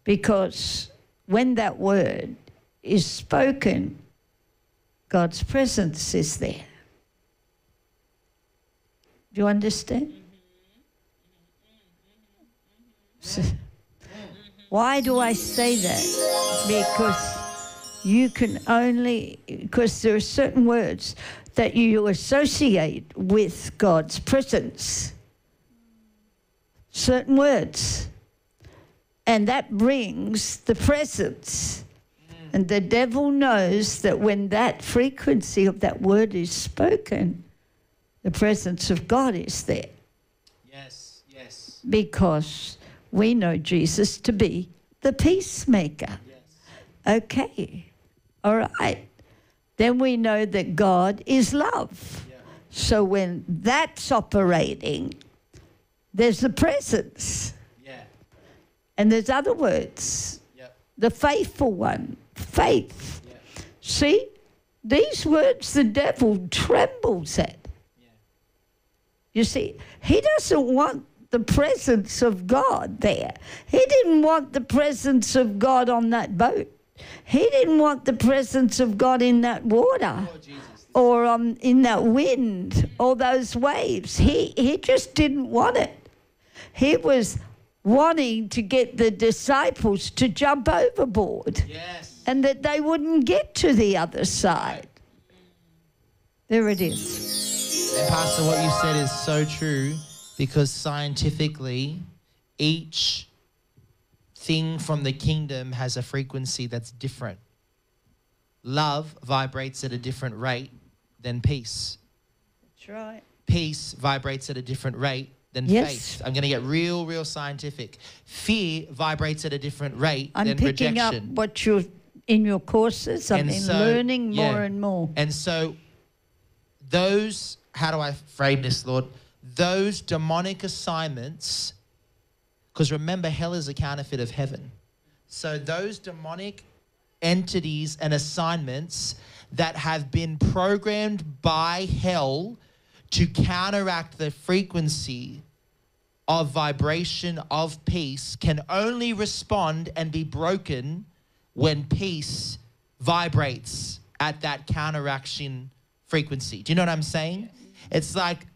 because when that word is spoken, God's presence is there. Do you understand? So, why do I say that? Because You can only, because there are certain words that you associate with God's presence. Certain words. And that brings the presence. And the devil knows that when that frequency of that word is spoken, the presence of God is there Yes, yes, because we know Jesus to be the peacemaker. yes. Okay, all right. Then we know that God is love. Yeah. So when that's operating, there's the presence, Yeah. and there's other words. The faithful one, faith. See, these words the devil trembles at. You see, he doesn't want the presence of God there. He didn't want the presence of God on that boat. He didn't want the presence of God in that water Oh, or um, in that wind or those waves. He, he just didn't want it. He was wanting to get the disciples to jump overboard Yes. and that they wouldn't get to the other side. There it is. And Pastor, what you said is so true because scientifically, each thing from the kingdom has a frequency that's different. Love vibrates at a different rate than peace. That's right. Peace vibrates at a different rate than Yes. faith. I'm going to get real, real scientific. Fear vibrates at a different rate I'm than picking up what you're in your courses. I've And been so, learning yeah. more and more. And so, those, how do I frame this, Lord? Those demonic assignments, because remember, hell is a counterfeit of heaven. So, those demonic entities and assignments that have been programmed by hell to counteract the frequency of vibration of peace can only respond and be broken when peace vibrates at that counteraction frequency. Do you know what I'm saying? It's like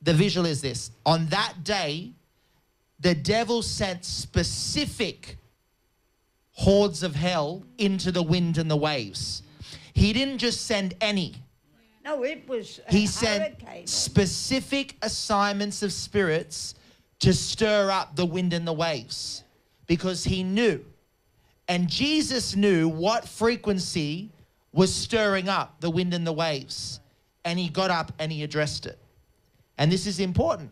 the visual is this on that day, the devil sent specific hordes of hell into the wind and the waves. He didn't just send any. No, it was a He sent specific assignments of spirits to stir up the wind and the waves because he knew. And Jesus knew what frequency was stirring up the wind and the waves. And he got up and he addressed it. And this is important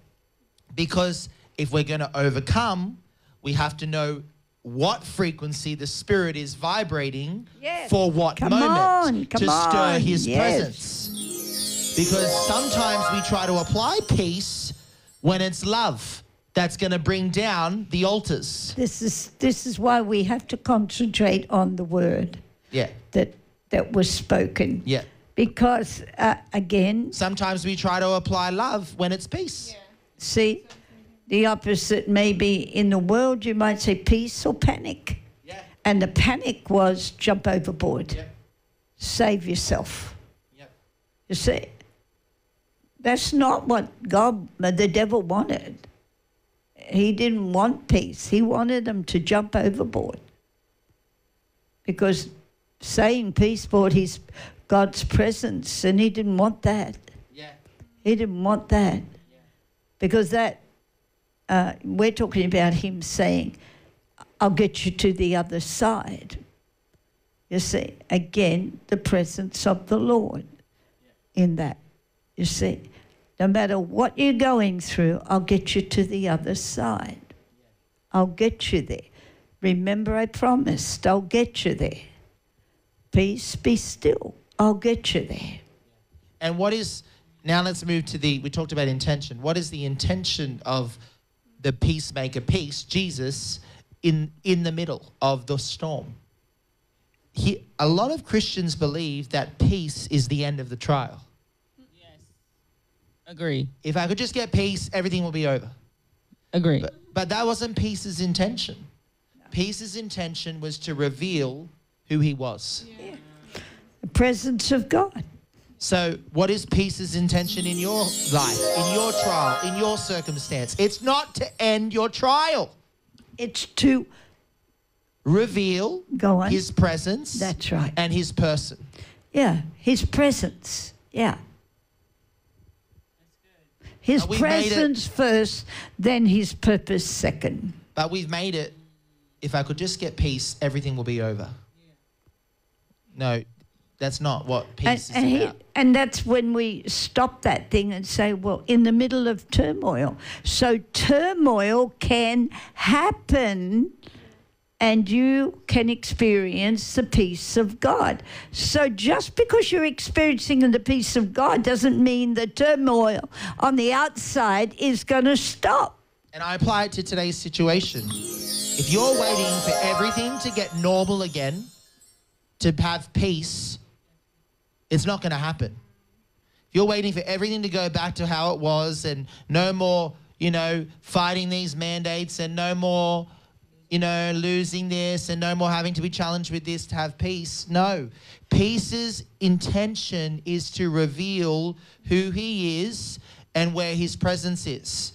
because if we're going to overcome, we have to know what frequency the spirit is vibrating Yes. for what Come moment on, to come stir his yes. presence. Because sometimes we try to apply peace when it's love that's going to bring down the altars. This is this is why we have to concentrate on the word Yeah, that that was spoken. yeah. Because uh, again, Sometimes we try to apply love when it's peace. see, the opposite may be in the world. You might say peace or panic, Yeah, and the panic was jump overboard, yeah, save yourself. yeah. You see, that's not what God, the devil wanted. He didn't want peace. He wanted them to jump overboard. Because saying peace brought his God's presence, and he didn't want that. Yeah, He didn't want that. Because that, uh, we're talking about him saying, I'll get you to the other side. You see, again, the presence of the Lord in that. You see, no matter what you're going through, I'll get you to the other side. I'll get you there. Remember, I promised, I'll get you there. Peace, be still. I'll get you there. And what is now? Let's move to the. We talked about intention. What is the intention of the peacemaker? Peace, Jesus, in in the middle of the storm. He, a lot of Christians believe that peace is the end of the trial. Yes. Agree. If I could just get peace, everything will be over. Agree. But, but that wasn't Peace's intention. Peace's intention was to reveal who he was. The presence of God. So, what is Peace's intention in your life, in your trial, in your circumstance? It's not to end your trial. It's to reveal Go on. his presence That's right. and his person. Yeah, his presence. Yeah. His it- presence first, then his purpose second. But we've made it, if I could just get peace, everything will be over. No, that's not what peace and, is he, about. and that's when we stop that thing and say, well, in the middle of turmoil. So turmoil can happen and you can experience the peace of God. So just because you're experiencing the peace of God doesn't mean the turmoil on the outside is going to stop. And I apply it to today's situation. If you're waiting for everything to get normal again, to have peace, it's not going to happen. If you're waiting for everything to go back to how it was and no more, you know, fighting these mandates and no more, you know, losing this and no more having to be challenged with this to have peace. No. Peace's intention is to reveal who he is and where his presence is.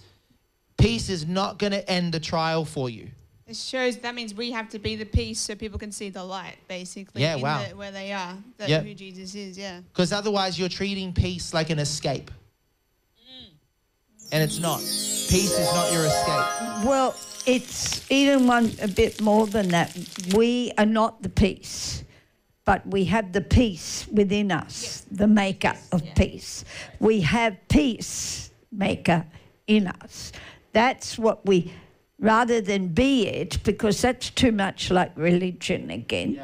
Peace is not going to end the trial for you. It shows that means we have to be the peace so people can see the light, basically. Yeah, in wow. The, where they are, that Yep. who Jesus is. Yeah. Because otherwise, you're treating peace like an escape. And it's not. Peace is not your escape. Well, it's even one a bit more than that. We are not the peace, but we have the peace within us, the maker of peace. We have peace maker in us. That's what we, rather than be it, because that's too much like religion again.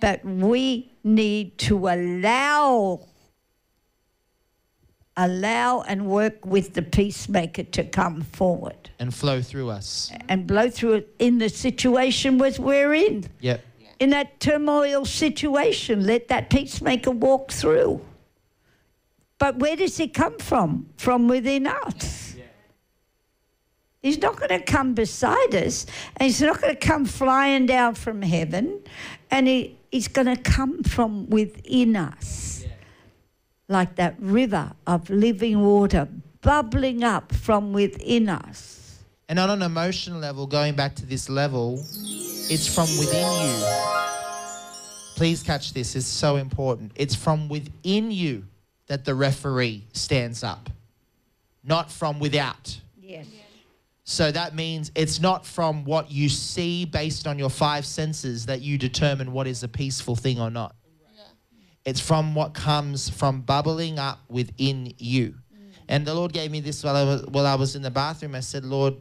But we need to allow allow and work with the peacemaker to come forward And flow through us. and blow through it in the situation which we're in. Yep. In that turmoil situation, let that peacemaker walk through. But where does he come from? From within us. He's not going to come beside us, and he's not going to come flying down from heaven, and he, he's going to come from within us. Like that river of living water bubbling up from within us. And on an emotional level, going back to this level, it's from within you. Please catch this, it's so important. It's from within you that the referee stands up, not from without. Yes. So that means it's not from what you see based on your five senses that you determine what is a peaceful thing or not. It's from what comes from bubbling up within you. Mm. And the Lord gave me this while I was, while I was in the bathroom. I said, Lord,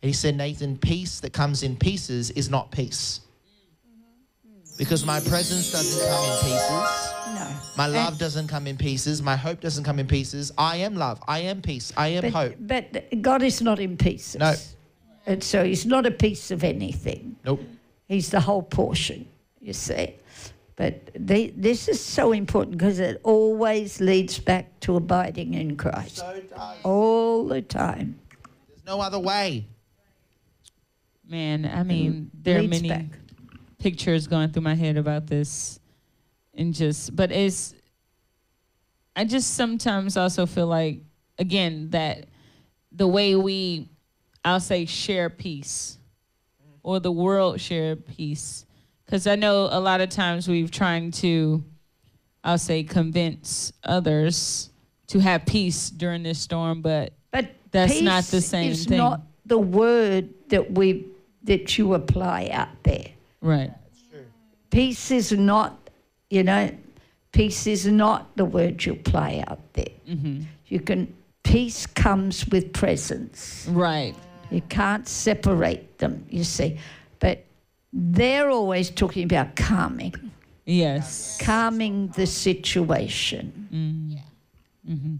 He said, Nathan, peace that comes in pieces is not peace. Because my presence doesn't come in pieces. No. My And- love doesn't come in pieces. My hope doesn't come in pieces. I am love. I am peace. I am hope. But, but God is not in pieces. No. And so he's not a piece of anything. Nope. He's the whole portion, you see. But they, this is so important because it always leads back to abiding in Christ So does. all the time. There's no other way. Man, I mean, there are many back. Pictures going through my head about this, and just, but it's, I just sometimes also feel like, again, that the way we, I'll say, share peace, or the world share peace, because I know a lot of times we've trying to, I'll say, convince others to have peace during this storm, but But That's not the same is thing. not the word that we that you apply out there. Right, Peace is not, you know, peace is not the word you play out there. hmm You can peace comes with presence. right, You can't separate them, you see. But they're always talking about calming, yes, calming the situation. mm. hmm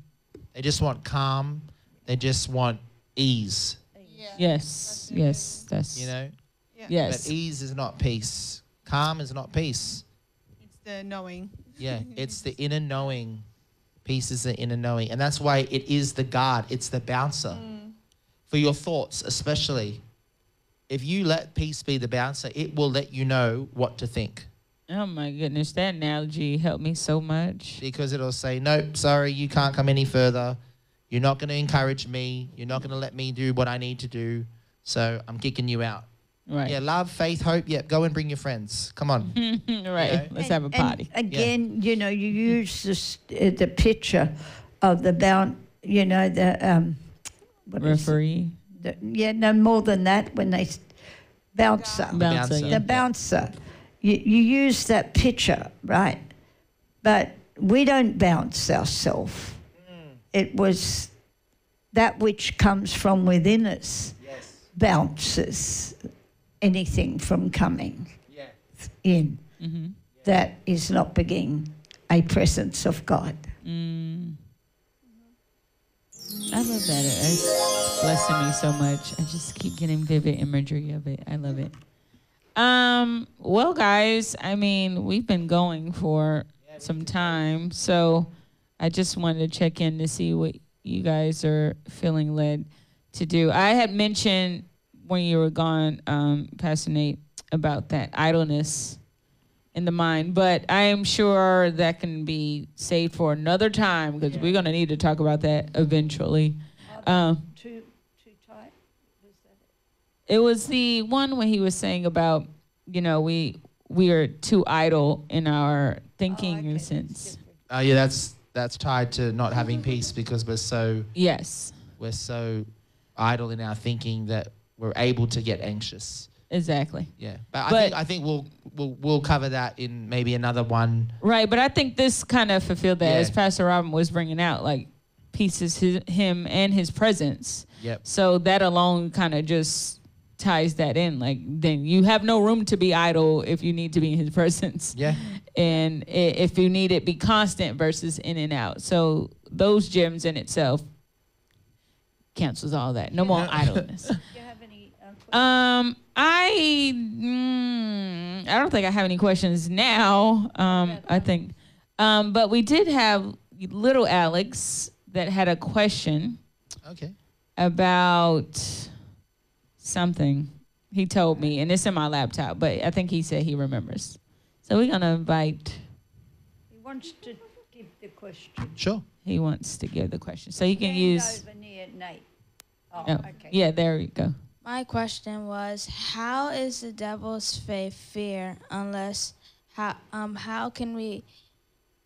They just want calm. They just want ease. yes, yes, that's You know. Yes. But ease is not peace. Calm is not peace. It's the knowing. Yeah, it's the inner knowing. Peace is the inner knowing, and that's why it is the guard. It's the bouncer mm. for your thoughts, especially. If you let peace be the bouncer, it will let you know what to think Oh my goodness, that analogy helped me so much. because it'll say, "Nope, sorry, you can't come any further. You're not going to encourage me. You're not going to let me do what I need to do. So I'm kicking you out." Right. Yeah, love, faith, hope. Yeah, go and bring your friends. Come on. right. Yeah. Let's And- have a and party. again, you know, you use this, uh, the picture of the bound, you know, the um, what is it? Referee. The- yeah, no more than that. When they s- bouncer, Bouncer. bouncer. yeah. the bouncer, you, you use that picture, right? But we don't bounce ourselves. It was that which comes from within us Yes. bounces anything from coming Yeah. in. Mm-hmm. That is not being a presence of God. Mm. I love that. It's blessing me so much. I just keep getting vivid imagery of it. I love it. Um, well, guys, I mean, we've been going for some time, so I just wanted to check in to see what you guys are feeling led to do. I had mentioned when you were gone, um, Pastor Nate, about that idleness in the mind, but I am sure that can be saved for another time because we're going to need to talk about that eventually. Um, Too, too tight. it It was the one when he was saying about, you know, we we are too idle in our thinking in a sense. Uh, yeah, that's that's tied to not having peace because we're so Yes, we're so idle in our thinking that we're able to get anxious. exactly. Yeah, but, I think I think we'll we'll we'll cover that in maybe another one. Right, but I think this kind of fulfilled that, as Pastor Robin was bringing out, like pieces his, him and his presence. Yep. So that alone kind of just ties that in. Like then you have no room to be idle if you need to be in his presence. Yeah. and if you need it be constant versus in and out so those gems in itself cancels all that no more idleness Do you have any uh, questions? Um i mm, i don't think i have any questions now um i think um but we did have little alex that had a question Okay. about something he told me and it's in my laptop but i think he said he remembers so we're gonna invite He wants to give the question. Sure. He wants to give the question. So you can Hand use. over near Nate. Oh, Oh, okay. Yeah, there we go. My question was, how is the devil's faith fear unless how um how can we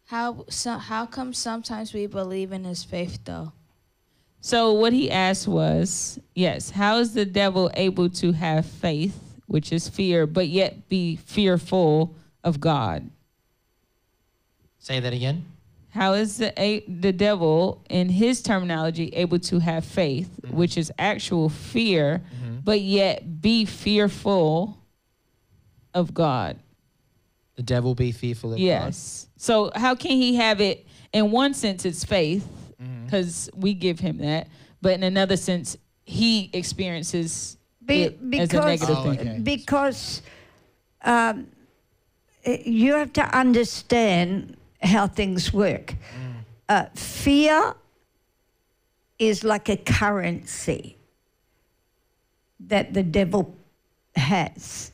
how so, how come sometimes we believe in his faith though? So what he asked was, yes, how is the devil able to have faith, which is fear, but yet be fearful of God? Say that again. How is the a, the devil, in his terminology, able to have faith, which is actual fear, but yet be fearful of God? The devil be fearful of Yes. So how can he have it? In one sense, it's faith because we give him that, but in another sense, he experiences Be- it because as a negative Oh, thing. okay. because um, you have to understand how things work. Uh, fear is like a currency that the devil has.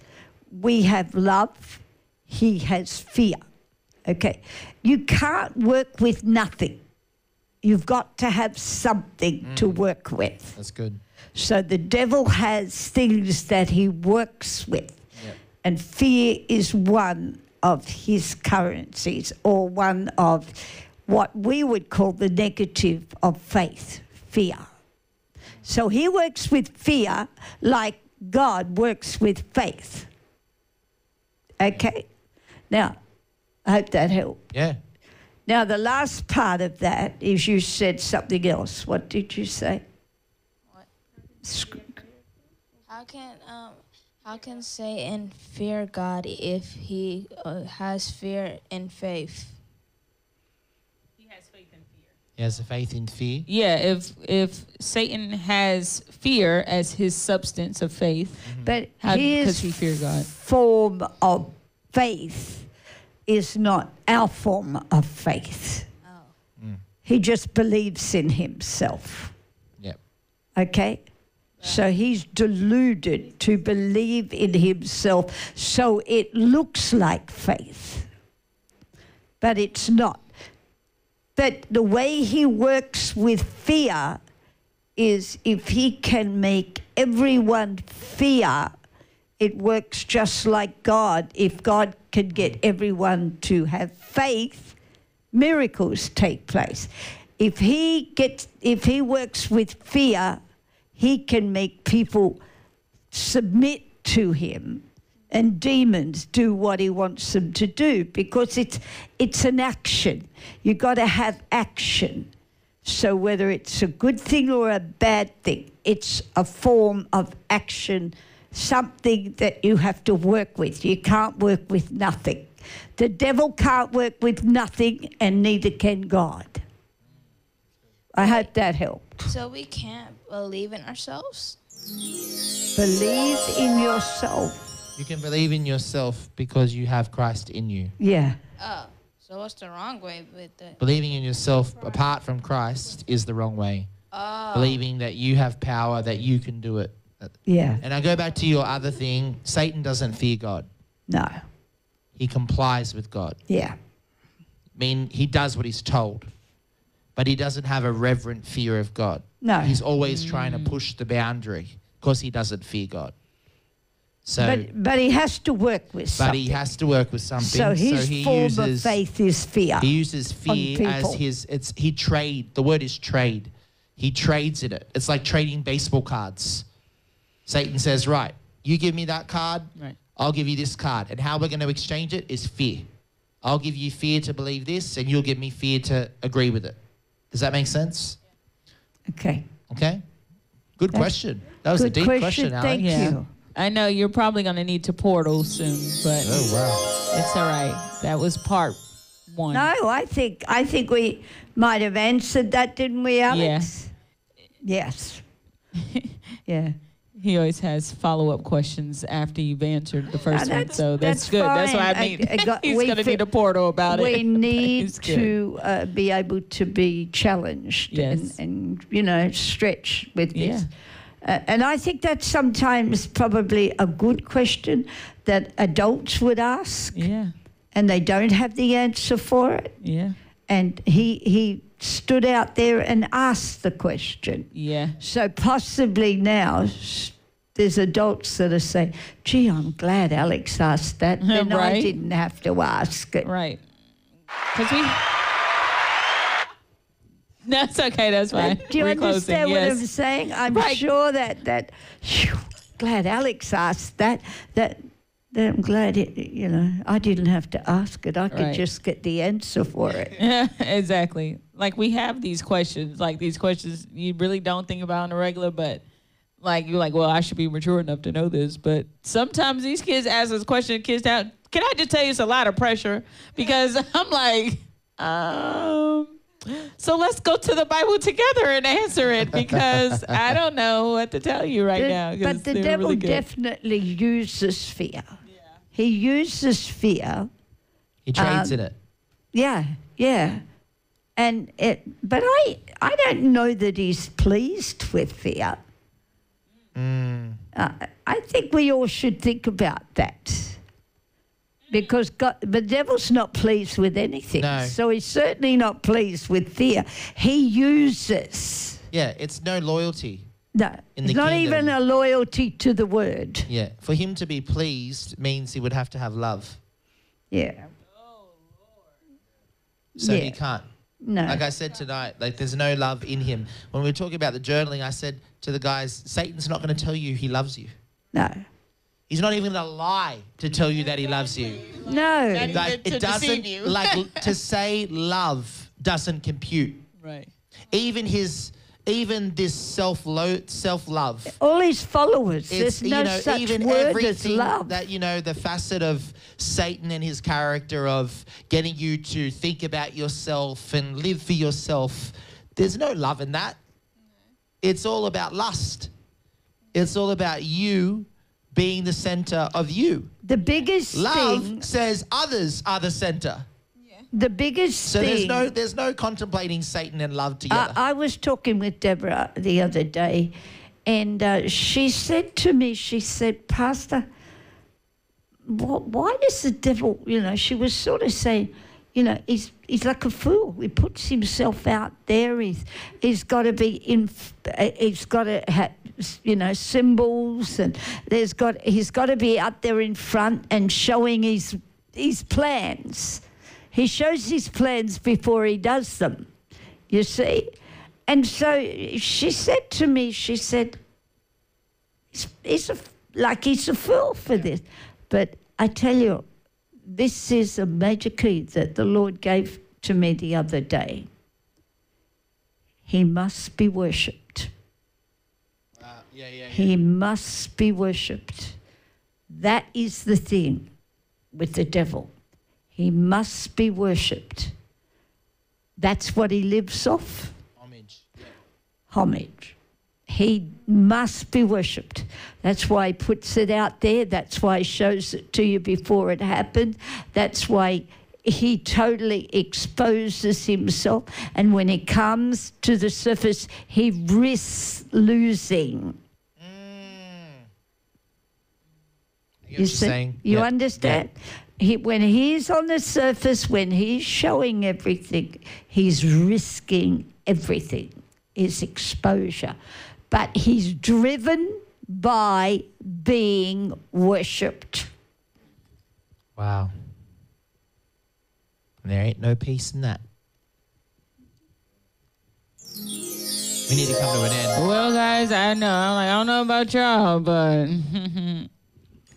We have love, he has fear. Okay. You can't work with nothing. You've got to have something mm. to work with. That's good. So the devil has things that he works with, Yep. and fear is one of his currencies, or one of what we would call the negative of faith fear. So he works with fear like God works with faith. Okay? Now, I hope that helped. Yeah. Now, the last part of that is you said something else. What did you say? What? How can um how can Satan fear God if he uh, has fear in faith? He has faith in fear. He has a faith in fear. Yeah, if if Satan has fear as his substance of faith, mm-hmm. But How- his 'cause he fear God. form of faith is not our form of faith. Oh. Mm. He just believes in himself. Yep. Okay? So he's deluded to believe in himself. So it looks like faith, but it's not. But the way he works with fear is if he can make everyone fear it works just like God. If God can get everyone to have faith, miracles take place. If he gets if he works with fear, he can make people submit to him and demons do what he wants them to do because it's it's an action. You got to have action. So whether it's a good thing or a bad thing, it's a form of action, something that you have to work with. You can't work with nothing. The devil can't work with nothing, and neither can God. I hope that helped. So we can't believe in ourselves? Believe in yourself. You can believe in yourself because you have Christ in you. Yeah. Oh, so what's the wrong way with it? Believing in yourself apart from Christ is the wrong way. Oh, Believing that you have power, that you can do it. Yeah. And I go back to your other thing Satan doesn't fear God, No. he complies with God. Yeah. I mean, he does what he's told, but he doesn't have a reverent fear of God. No. He's always trying to push the boundary because he doesn't fear God. So, but, but but he has to work with something. But he has to work with something. so his he form uses, of faith is fear. He uses fear as his. It's he trade. The word is trade. He trades in it. It's like trading baseball cards. Satan says, "Right, you give me that card. Right. I'll give you this card. And how we're going to exchange it is fear. I'll give you fear to believe this, and you'll give me fear to agree with it. Does that make sense? okay. Okay. Good That's- question. That was Good a deep question. question, Alex. Thank Yeah. you. I know you're probably going to need to portal soon, but Oh wow. it's all right. That was part one. No, I think I think we might have answered that, didn't we, Alex? Yes. Yes. Yeah. He always has follow up questions after you've answered the first one, so that's, that's good. That's what I mean. I- I got- He's we going to need a portal about it. we need to uh, be able to be challenged Yes. and, and you know stretch with Yeah. Uh, and I think that's sometimes probably a good question that adults would ask, Yeah, and they don't have the answer for it. yeah, And he he stood out there and asked the question. yeah. So possibly now there's adults that are saying, "Gee, I'm glad Alex asked that. Then I didn't have to ask it." Right. Because we. That's okay. That's fine. Do you We're understand closing, what yes. I'm saying? I'm Right. sure that that. Phew, glad Alex asked that. That. That I'm glad it. You know, I didn't have to ask it. I could Right. just get the answer for it. Yeah, exactly. Like we have these questions, like these questions you really don't think about on a regular, but like you're like, well, I should be mature enough to know this. But sometimes these kids ask us questions, kids down. Can I just tell you it's a lot of pressure because I'm like, um, so let's go to the Bible together and answer it because I don't know what to tell you right The- now. 'cause but the devil really definitely uses fear. He uses fear. He trades Um, in it. Yeah, yeah. And it, but I, I don't know that he's pleased with fear. Mm. Uh, I think we all should think about that. Because God, the devil's not pleased with anything. No. So he's certainly not pleased with fear. He uses, Yeah, it's no loyalty. no, In it's the not kingdom. even a loyalty to the word. Yeah, for him to be pleased means he would have to have love. Yeah. So Yeah. he can't. No. Like I said tonight, like there's no love in him. When we were talking about the journaling, I said to the guys, Satan's not going to tell you he loves you. no. He's not even going to lie to tell you that he loves you. No. Like to it doesn't you. like to say love doesn't compute. right. Even his even this self lo- self love. All his followers. It's There's no you know such even word as love. that you know the facet of Satan and his character of getting you to think about yourself and live for yourself. There's no love in that. It's all about lust. It's all about you being the center of you. the biggest Love thing. says others are the center. Yeah. The biggest So thing. there's no there's no contemplating Satan and love together. I, I was talking with Deborah the other day, and uh, she said to me, she said, Pastor, wh- why does the devil, you know, she was sort of saying, you know, he's he's like a fool. He puts himself out there. He's he's got to be in. He's got to have you know symbols, and there's got he's got to be out there in front and showing his his plans. He shows his plans before he does them. You see, and so she said to me, she said, "He's, he's a, like he's a fool for this," but I tell you this is a major key that the Lord gave to me the other day. He must be worshipped. Uh, yeah, yeah, yeah. He must be worshipped. That is the thing with the devil. He must be worshipped. That's what he lives off Homage. Homage. He must be worshipped. That's why he puts it out there. That's why he shows it to you before it happened. That's why he totally exposes himself. And when he comes to the surface, he risks losing. Mm. You you're see? saying. You understand? He, when he's on the surface, when he's showing everything, he's risking everything, his exposure. But he's driven by being worshipped. Wow. There ain't no peace in that. We need to come to an end. Well, guys, I know. I'm like, I don't know about y'all, but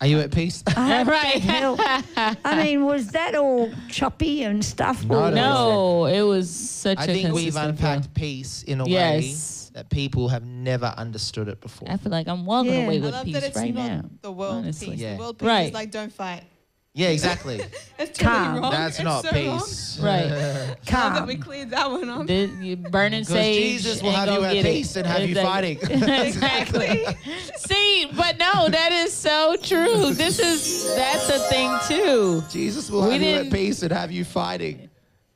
Are you at peace? right. Hell, I mean, was that all choppy and stuff? Not no, it was such I a think we've consistent flow. unpacked peace in a Yes. way that people have never understood it before. I feel like I'm walking Yeah. away I with love peace that it's right not now. the world honestly. peace. Yeah. The world peace Right. is like don't fight. Yeah, exactly. It's totally Calm. wrong. That's It's not so wrong. peace. Right. Now Calm. that we cleared that one up. The, you burning Because sage. Jesus will ain't have you at get it. peace and have you fighting. exactly. See, but no, that is so true. This is that's a thing too. Jesus will We have you at peace and have you fighting.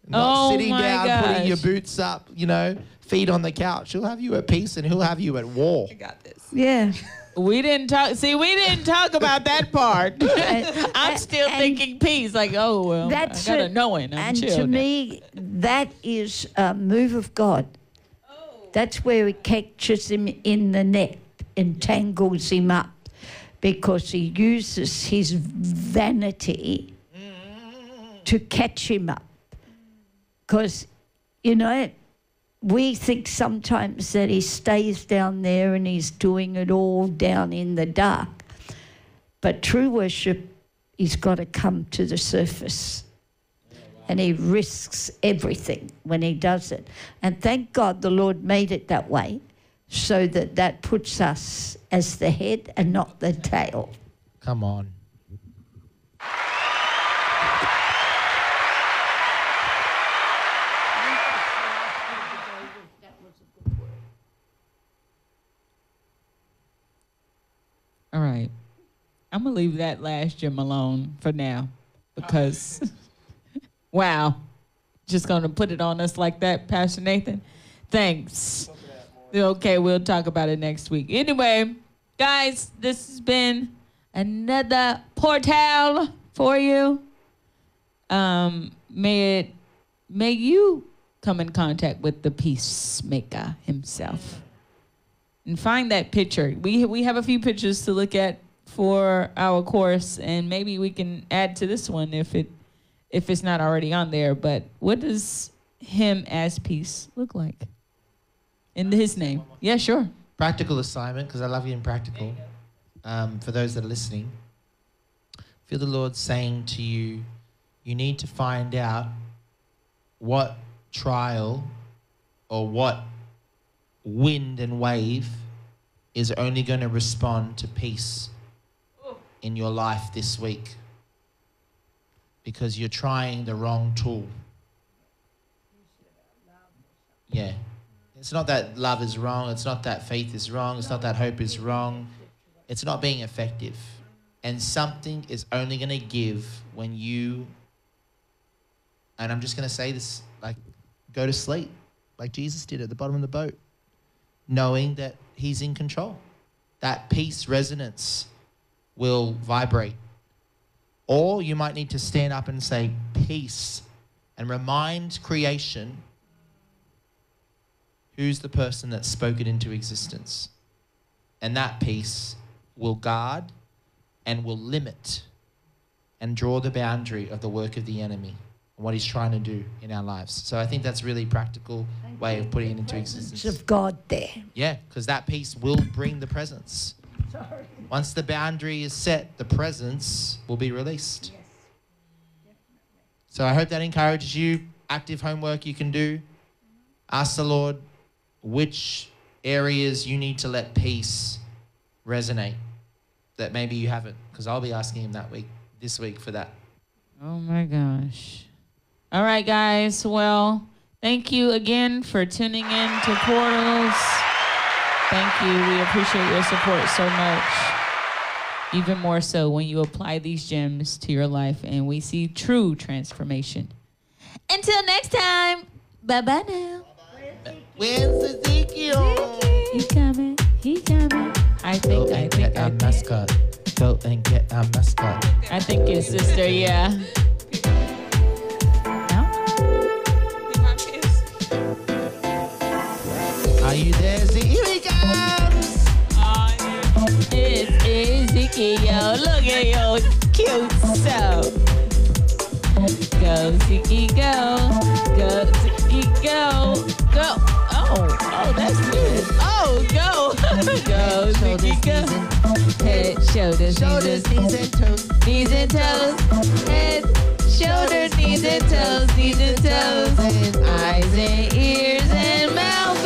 Not Oh sitting my down, putting your boots up, you know, feet on the couch. He'll have you at peace and he'll have you at war. I got this. Yeah. We didn't talk. See, we didn't talk about that part. I'm and- still and thinking peace. Like, oh well, That's I got a it. knowing. I'm and chill to now. me, that is a move of God. Oh. That's where he catches him in the net, entangles him up, because he uses his vanity mm. to catch him up. Because, you know, we think sometimes that he stays down there and he's doing it all down in the dark. But true worship, he's got to come to the surface and he risks everything when he does it. And thank God the Lord made it that way so that that puts us as the head and not the tail. Come on. All right. I'm gonna leave that last gym alone for now because wow. Just gonna put it on us like that, Pastor Nathan. Thanks. Okay, we'll talk about it next week. Anyway, guys, this has been another portal for you. Um, may it may you come in contact with the peacemaker himself and find that picture. We we have a few pictures to look at for our course, and maybe we can add to this one if it if it's not already on there. But what does him as peace look like in his name? Yeah, sure. Practical assignment, because I love getting practical. Um, for those that are listening, feel the Lord saying to you, you need to find out what trial or what wind and wave is only going to respond to peace in your life this week because you're trying the wrong tool. Yeah. It's not that love is wrong. It's not that faith is wrong. It's not that hope is wrong. It's not being effective. And something is only going to give when you, and I'm just going to say this like, go to sleep, like Jesus did at the bottom of the boat, knowing that He's in control. That peace resonance will vibrate. Or you might need to stand up and say, Peace, and remind creation who's the person that spoke it into existence. And that peace will guard and will limit and draw the boundary of the work of the enemy and what he's trying to do in our lives. So I think that's a really practical way of putting it into existence. of God there. Yeah, because that peace will bring the presence. Once the boundary is set, the presence will be released. Yes. So I hope that encourages you. Active homework you can do. Ask the Lord which areas you need to let peace resonate that maybe you haven't, because I'll be asking him that week, this week for that. Oh my gosh. All right, guys. Well, thank you again for tuning in to Portals. Thank you. We appreciate your support so much. Even more so when you apply these gems to your life and we see true transformation. Until next time, bye bye now. Where's Ezekiel? He coming. He coming. I think, Go I and think, get I a think. mascot. Go and get a mascot. I think his sister, yeah. Are you there, Zeke? Go, Ziki, go. Go, Ziki, go. Go. Oh, oh, that's good. Oh, go. go, Ziki, go. Head, shoulders, Shoulders, knees, knees, and toes. knees and toes. Head, shoulders, knees and toes, knees and toes. Eyes and ears and mouth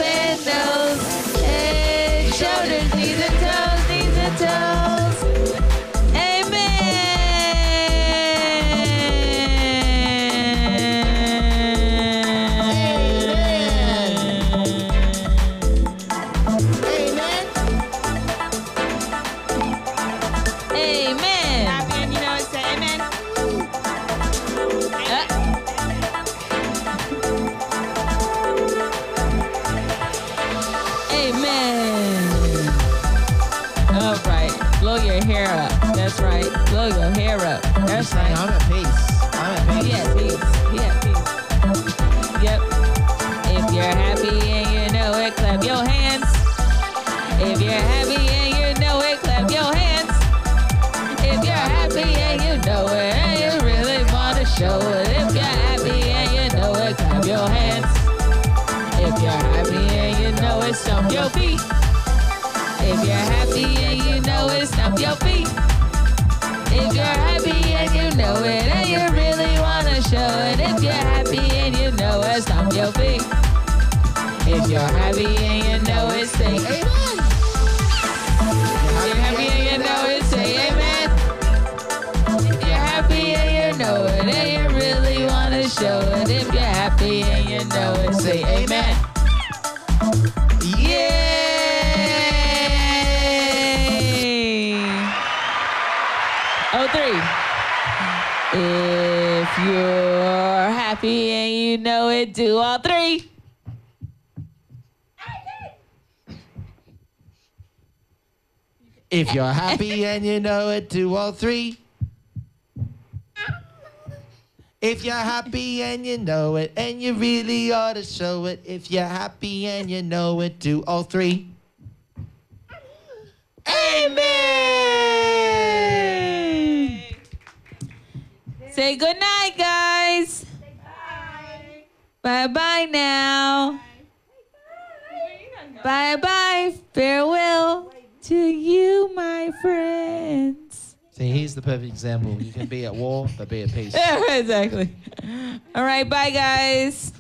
you do all three. If you're happy and you know it, do all three. If you're happy and you know it, and you really ought to show it. If you're happy and you know it, do all three. Amen. Say good night, guys. Bye bye now. Bye bye. Farewell to you, my friends. See, here's the perfect example. You can be at war, but be at peace. Yeah, exactly. All right, bye, guys.